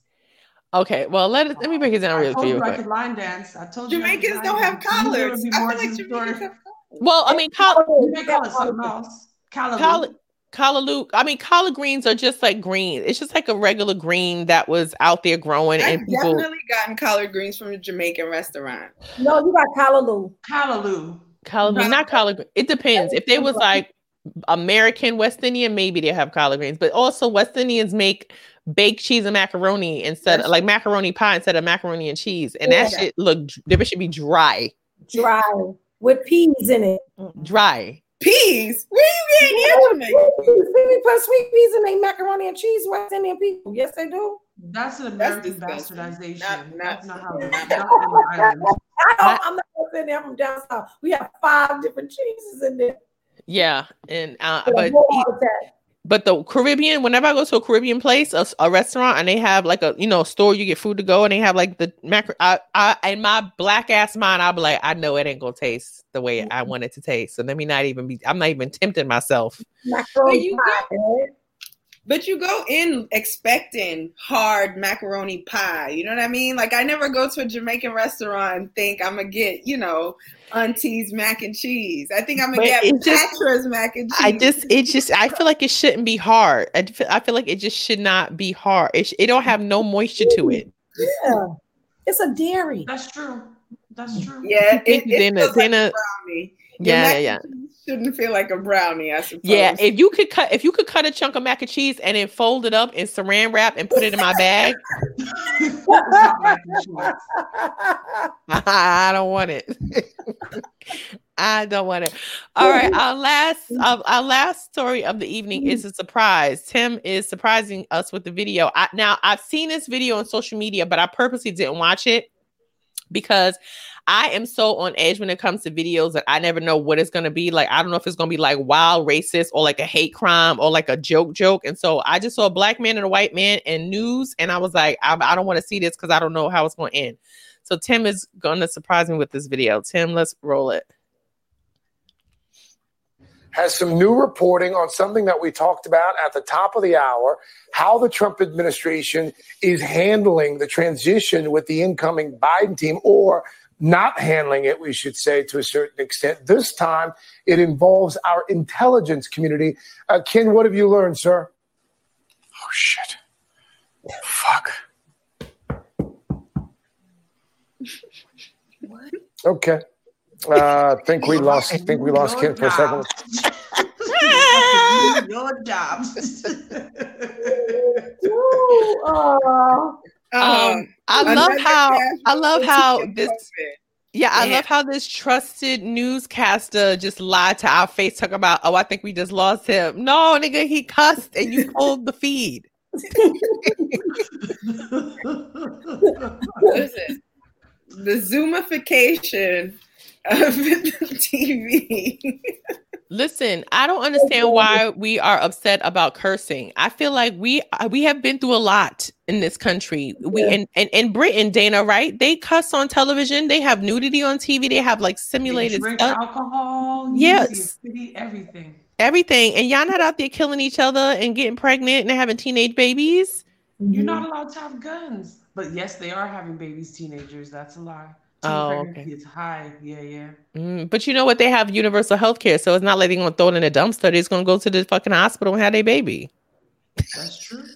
Okay, well let it, let me break it down I real for told you. you I quick. could line dance. I told you Jamaicans don't have dance. You knew there collards. I feel like. Jamaicans have Well, I mean, col- You may something else. Callaloo. collard collard I mean, collard greens are just like green. It's just like a regular green that was out there growing, and I've people. definitely gotten collard greens from a Jamaican restaurant. No, you got callaloo. Callaloo. Collard, not collard. green. It depends. If they was like American West Indian, maybe they have collard greens. But also West Indians make baked cheese and macaroni instead, Yes. like macaroni pie instead of macaroni and cheese, and that Yeah. shit look. That should be dry, Dry with peas in it. dry. Peas? Where you getting your Jamaican? People put sweet peas in their macaroni and cheese. West Indian people. Yes, they do. That's an That's American disgusting. bastardization. Not- not- That's not how not- not on the island. I don't, I'm not West Indian. From down south. We have five different cheeses in there. Yeah, and uh, With a but whole lot of that. but the Caribbean, whenever I go to a Caribbean place, a, a, restaurant, and they have like a you know store you get food to go, and they have like the macro. I, I in my black ass mind, I'll be like, I know it ain't gonna taste the way I mm-hmm. want it to taste. So let me not even be. I'm not even tempting myself. Macaroni you pie, right? But you go in expecting hard macaroni pie. You know what I mean? Like I never go to a Jamaican restaurant and think I'm gonna get, you know, auntie's mac and cheese. I think I'm gonna get just- Patra's mac and cheese. I just, it just, I feel like it shouldn't be hard. I feel, I feel like it just should not be hard. It, sh- it don't have no moisture to it. Yeah. It's a dairy. That's true. That's true. yeah, Thank you, it, it Dana. feels like a Dana- brownie. Yeah, yeah, yeah. and cheese Shouldn't feel like a brownie, I suppose. Yeah, if you could cut, if you could cut a chunk of mac and cheese and then fold it up in saran wrap and put it in my bag, It's not mac and cheese. I don't want it. I don't want it. All right, our last uh, our last story of the evening is a surprise. Tim is surprising us with the video. I, now I've seen this video on social media, but I purposely didn't watch it because I am so on edge when it comes to videos that I never know what it's gonna be. Like I don't know if it's gonna be like wild racist or like a hate crime or like a joke joke. And so I just saw a black man and a white man in news, and I was like, I, I don't want to see this because I don't know how it's gonna end. So Tim is gonna surprise me with this video. Tim, let's roll it. has some new reporting on something that we talked about at the top of the hour how the Trump administration is handling the transition with the incoming Biden team, or not handling it, we should say, to a certain extent. This time, it involves our intelligence community. Uh, Ken, what have you learned, sir? Oh, shit. Fuck. What? Okay. Uh, I think we lost. I think we lost Ken for a second. Your job. Oh, Um, I love how I love how this. COVID. Yeah, I love how this trusted newscaster just lied to our face, talking about, oh, I think we just lost him. No, nigga, he cussed and you pulled the feed. Listen, the zoomification of the TV. Listen, I don't understand why we are upset about cursing. I feel like we uh, we have been through a lot in this country. We Yeah. and, and in Britain, Dana, right? They cuss on television. They have nudity on TV. They have like They simulated drink stuff, alcohol, Yes. yes, city, everything. everything. And y'all not out there killing each other and getting pregnant and having teenage babies. You're not allowed to have guns. But yes, they are having babies, teenagers. That's a lie. Oh, okay. is high. Yeah, yeah. Mm, but you know what? They have universal health care. So it's not like they're going to throw it in a dumpster. They're just going to go to the fucking hospital and have their baby. That's true.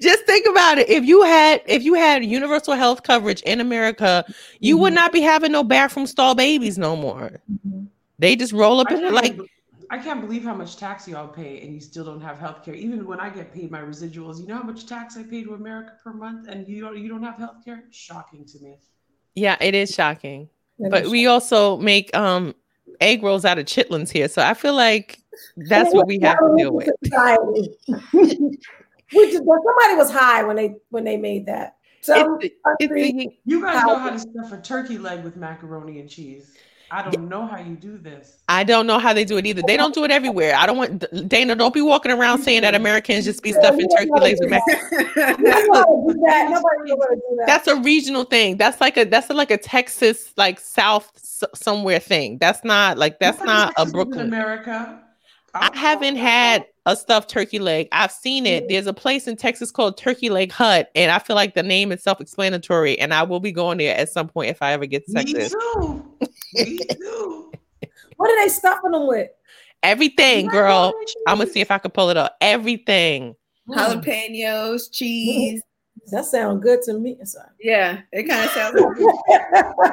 Just think about it. If you had if you had universal health coverage in America, you would not be having no bathroom stall babies no more. They just roll up I in it like I can't believe how much tax y'all pay and you still don't have health care. Even when I get paid my residuals, you know how much tax I pay to America per month and you don't you don't have health care? Shocking to me. yeah, it is shocking. That But is we also make um egg rolls out of chitlins here. So I feel like that's what we have to deal with. Society. we well, somebody was high when they when they made that. Some It's the- it's You guys know how How- to stuff a turkey leg with macaroni and cheese. I don't know how you do this. I don't know how they do it either. They don't do it everywhere. I don't want Dana. Don't be walking around saying that Americans just be stuffing turkey legs with mac. nobody know how to do that. Nobody know how to do that. That's a regional thing. That's like a that's like a Texas like South s- somewhere thing. That's not like that's Nobody not a Brooklyn. America. I oh, haven't had a stuffed turkey leg. I've seen it. Mm-hmm. There's a place in Texas called Turkey Leg Hut, and I feel like the name is self-explanatory. And I will be going there at some point if I ever get to Me too. Me too. What are they stuffing them with? Everything, girl. I'm gonna see if I can pull it up. Everything. Mm. Jalapenos, cheese. That sounds good to me. Sorry. Yeah, it kind of sounds like,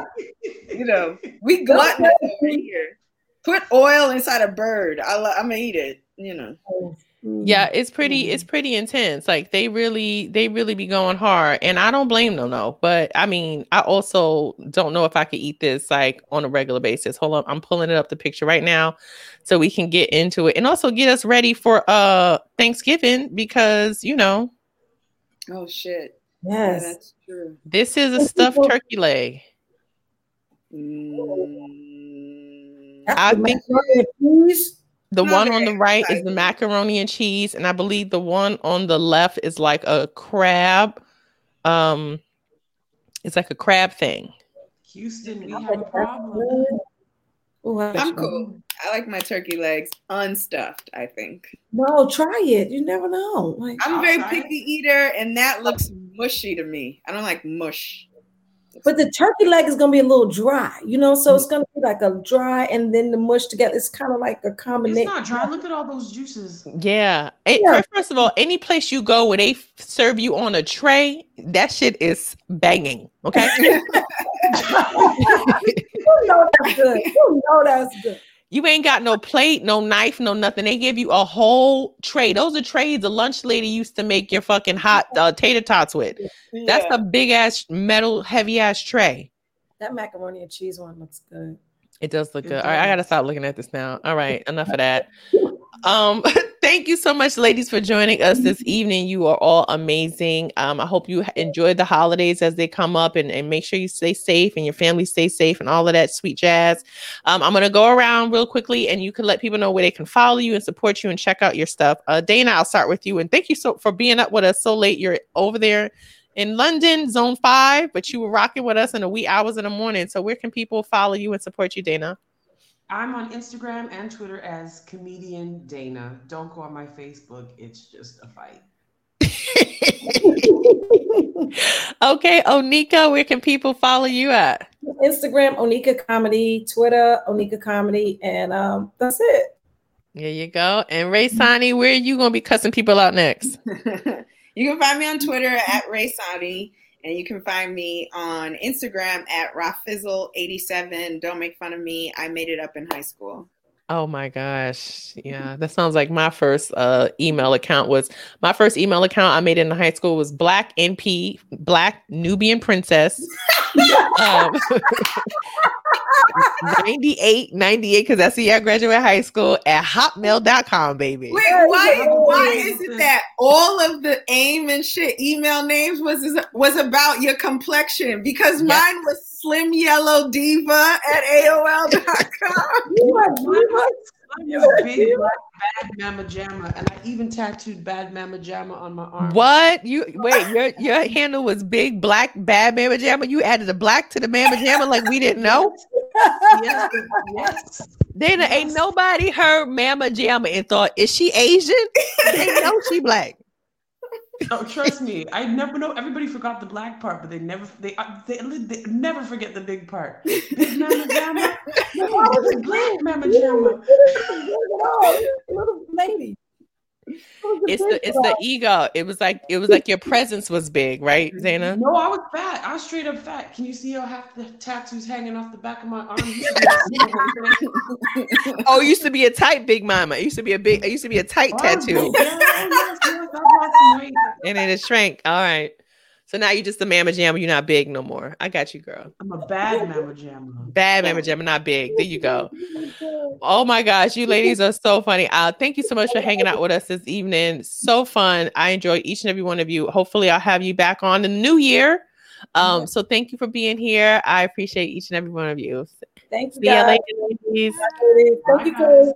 you know, we gluttonous over here. Put oil inside a bird. I lo- I'm gonna eat it. You know. Yeah, it's pretty. It's pretty intense. Like they really, they really be going hard, and I don't blame them though. But I mean, I also don't know if I could eat this like on a regular basis. Hold on, I'm pulling it up the picture right now, so we can get into it, and also get us ready for uh Thanksgiving because you know Oh shit. Yeah, Yes. that's true. this is a stuffed turkey leg. Mm, I think Macaroni and cheese. the one on the right is the macaroni and cheese, and I believe the one on the left is like a crab. Um, it's like a crab thing. Houston, we have a problem. Ooh, I- I'm cool. I like my turkey legs unstuffed. I think No, try it. You never know. Like I'm a very I'll it. picky eater, and that looks mushy to me. I don't like mush. But the turkey leg is gonna be a little dry, you know, so it's gonna be like a dry and then the mush together. It's kind of like a combination. It's not dry. Look at all those juices. Yeah. It, Yeah. First of all, any place you go where they serve you on a tray, that shit is banging. Okay. you know that's good. You know that's good. You ain't got no plate, no knife, no nothing. They give you a whole tray. Those are trays the lunch lady used to make your fucking hot uh, tater tots with. That's a big ass metal, heavy ass tray. That macaroni and cheese one looks good. It does look It good. All right, I gotta does. stop looking at this now. All right, enough of that. Um, thank you so much, ladies, for joining us this evening. You are all amazing. Um, I hope you enjoy the holidays as they come up, and, and make sure you stay safe and your family stay safe and all of that sweet jazz. Um, I'm gonna go around real quickly, and you can let people know where they can follow you and support you and check out your stuff. Uh, Dana, I'll start with you, and thank you so for being up with us so late. You're over there in London, Zone Five, but you were rocking with us in the wee hours in the morning. So where can people follow you and support you, Dana? I'm on Instagram and Twitter as comedian Dana. Don't go on my Facebook. It's just a fight. okay, Onika, where can people follow you at? Instagram, Onika Comedy, Twitter, Onika Comedy, and um, that's it. There you go. And Rae Sanni, where are you gonna be cussing people out next? you can find me on Twitter at Rae Sanni, and you can find me on Instagram at Rafizzle87. Don't make fun of me. I made it up in high school. Oh my gosh. Yeah, that sounds like my first uh, email account was my first email account I made in high school was Black NP, Black Nubian Princess. um, 98, 98, because that's the year I graduated high school at hotmail.com, baby. Wait, why why is it that all of the AIM and shit email names was was about your complexion? Because mine was Slim Yellow Diva at AOL.com. You are diva? I'm a big black bad mama jamma, and I even tattooed bad mama jamma on my arm. What you wait? Your your handle was big black bad mama jamma. You added a black to the mama jamma like we didn't know. yes, yes. Then ain't nobody heard mama jamma and thought, is she Asian? they know she black. Oh, trust me, I never know. Everybody forgot the black part, but they never they uh, they, they never forget the big part. Big mama jamma, no, I was a black mama jamma. Little lady. It's the it's the ego. It was like it was like your presence was big, right, Zana? No, I was fat. I was straight up fat. Can you see how half the tattoos hanging off the back of my arm? oh, it used to be a tight big mama. It used to be a big. It used to be a tight oh, tattoo, and then it shrank. All right. So now you're just a mama jamma. You're not big no more. I got you, girl. I'm a bad mama jamma. Bad mama jamma, not big. There you go. Oh my gosh, you ladies are so funny. Uh, thank you so much for hanging out with us this evening. So fun. I enjoy each and every one of you. Hopefully, I'll have you back on in the new year. Um, so thank you for being here. I appreciate each and every one of you. Thanks, See guys. later, ladies. Thank you, guys.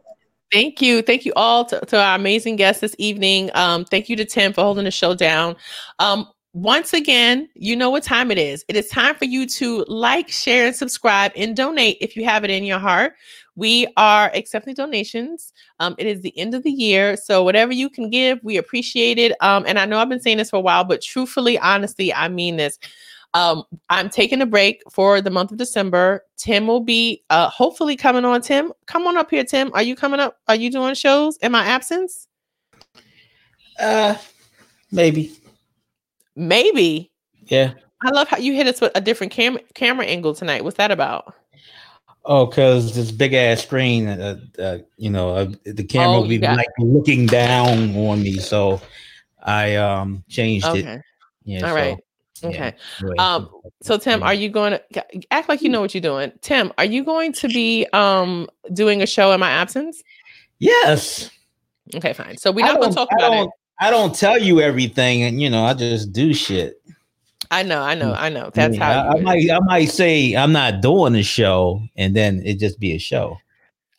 Thank you. Thank you all to, to our amazing guests this evening. Um, thank you to Tim for holding the show down. Um, once again, you know what time it is. It is time for you to like, share, and subscribe and donate if you have it in your heart. We are accepting donations. Um, it is the end of the year. So, whatever you can give, we appreciate it. Um, and I know I've been saying this for a while, but truthfully, honestly, I mean this. Um, I'm taking a break for the month of December. Tim will be uh, hopefully coming on. Tim, come on up here, Tim. Are you coming up? Are you doing shows in my absence? Uh, maybe. Maybe. Yeah. I love how you hit us with a different cam- camera angle tonight. What's that about? Oh, because this big ass screen, uh, uh, you know, uh, the camera Oh, will be like looking down on me. So I um changed Okay. it. Yeah. All so, right. yeah, Okay. anyway. Um. So Tim, are you going to act like you know what you're doing? Tim, are you going to be um doing a show in my absence? Yes. Okay, fine. So we're not going to talk I about it. I don't tell you everything, and you know, I just do shit. I know. I know. I know. That's Yeah, how. I, I might I might say I'm not doing the show, and then it just be a show.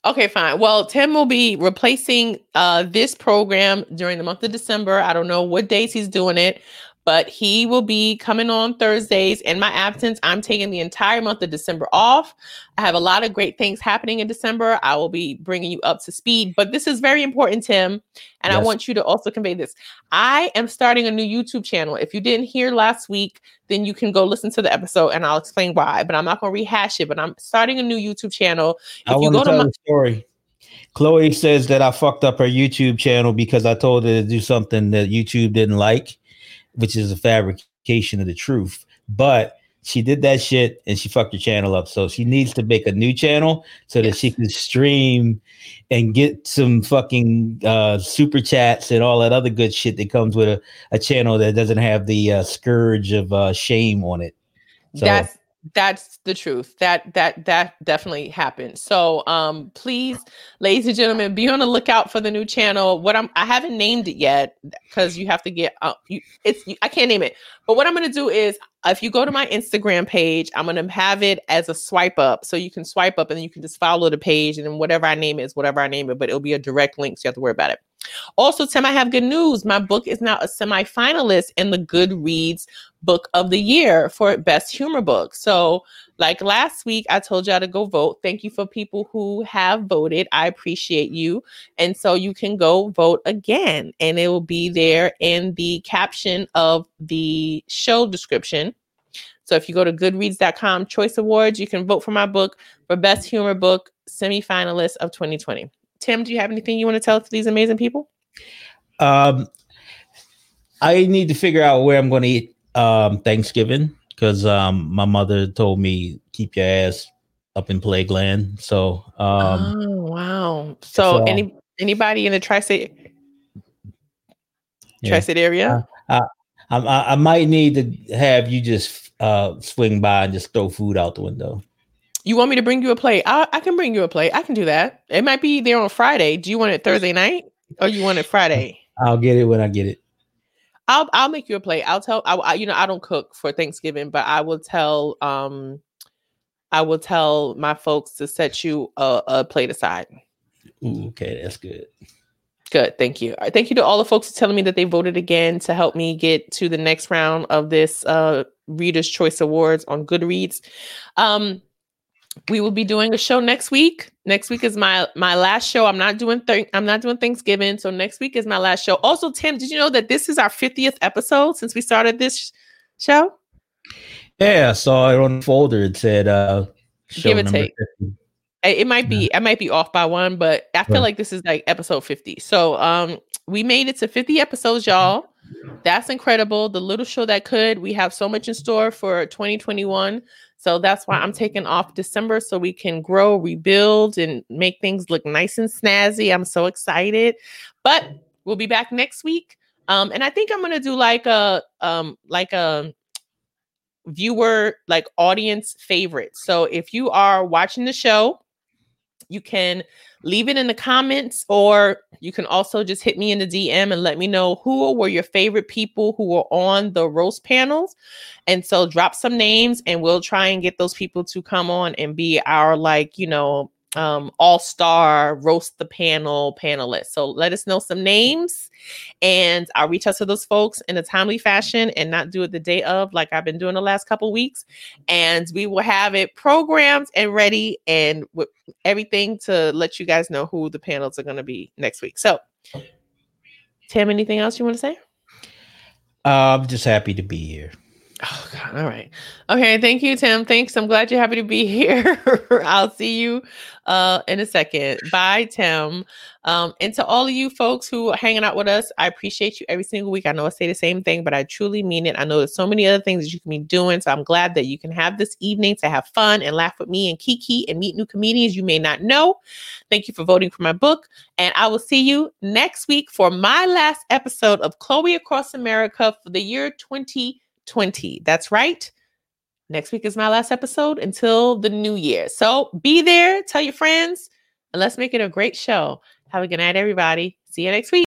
Okay, fine. Well, Tim will be replacing uh, this program during the month of December. I don't know what days he's doing it, but he will be coming on Thursdays. In my absence, I'm taking the entire month of December off. I have a lot of great things happening in December. I will be bringing you up to speed, but this is very important, Tim. And I want you to also convey this. I am starting a new YouTube channel. If you didn't hear last week, then you can go listen to the episode and I'll explain why. But I'm not going to rehash it. But I'm starting a new YouTube channel. I If you want go to to tell my story. Chloe says that I fucked up her YouTube channel because I told her to do something that YouTube didn't like, which is a fabrication of the truth. But she did that shit and she fucked her channel up. So she needs to make a new channel so that she can stream and get some fucking uh, super chats and all that other good shit that comes with a, a channel that doesn't have the uh, scourge of uh, shame on it. So that's that's the truth that that that definitely happened so um please ladies and gentlemen be on the lookout for the new channel what i'm i haven't named it yet because you have to get uh, you, it's you, i can't name it But what I'm going to do is, if you go to my Instagram page, I'm going to have it as a swipe up. So you can swipe up and you can just follow the page. And then whatever I name it is whatever I name it, but it'll be a direct link. So you have to worry about it. Also, Tim, I have good news. My book is now a semi-finalist in the Goodreads Book of the Year for Best Humor Book. So, like last week, I told y'all to go vote. Thank you for people who have voted. I appreciate you. And so you can go vote again, and it will be there in the caption of the show description. So if you go to goodreads.com choice awards, you can vote for my book for best humor book semi-finalist of 2020. Tim, do you have anything you want to tell these amazing people? Um, I need to figure out where I'm going to eat um, Thanksgiving because um, my mother told me keep your ass up in Playland. So, um, oh wow! So, so, any anybody in the tri-state yeah. tri-state area? I, I, I, I might need to have you just uh, swing by and just throw food out the window. You want me to bring you a plate? I, I can bring you a plate. I can do that. It might be there on Friday. Do you want it Thursday night or you want it Friday? I'll get it when I get it. I'll I'll make you a plate. I'll tell. I, I you know I don't cook for Thanksgiving, but I will tell. Um, I will tell my folks to set you a, a plate aside. Ooh, okay, that's good. Good, thank you. Right, thank you to all the folks telling me that they voted again to help me get to the next round of this uh, Reader's Choice Awards on Goodreads. Um, we will be doing a show next week. Next week is my my last show. I'm not doing th- I'm not doing Thanksgiving, so next week is my last show. Also, Tim, did you know that this is our 50th episode since we started this show? Yeah, I saw it on the folder. It said uh show Give or take. 50. It might be I might be off by one, but I feel like this is like episode 50. So um we made it to 50 episodes, y'all. That's incredible. The little show that could. We have so much in store for 2021. So that's why I'm taking off December so we can grow, rebuild, and make things look nice and snazzy. I'm so excited. But we'll be back next week. Um, and I think I'm gonna do like a um like a viewer like audience favorite. So if you are watching the show, you can leave it in the comments or you can also just hit me in the DM and let me know who were your favorite people who were on the roast panels. And so drop some names and we'll try and get those people to come on and be our like, you know, um all-star roast the panel panelists. So let us know some names and I'll reach out to those folks in a timely fashion and not do it the day of like I've been doing the last couple weeks. And we will have it programmed and ready and with everything to let you guys know who the panels are going to be next week. So, Tim, anything else you want to say? I'm just happy to be here. Oh God. All right. Okay. Thank you, Tim. Thanks. I'm glad you're happy to be here. I'll see you uh in a second. Bye, Tim. Um, and to all of you folks who are hanging out with us, I appreciate you every single week. I know I say the same thing, but I truly mean it. I know there's so many other things that you can be doing. So I'm glad that you can have this evening to have fun and laugh with me and Kiki and meet new comedians you may not know. Thank you for voting for my book. And I will see you next week for my last episode of Chloe Across America for the year 2020. That's right. Next week is my last episode until the new year. So be there, tell your friends, and let's make it a great show. Have a good night, everybody. See you next week.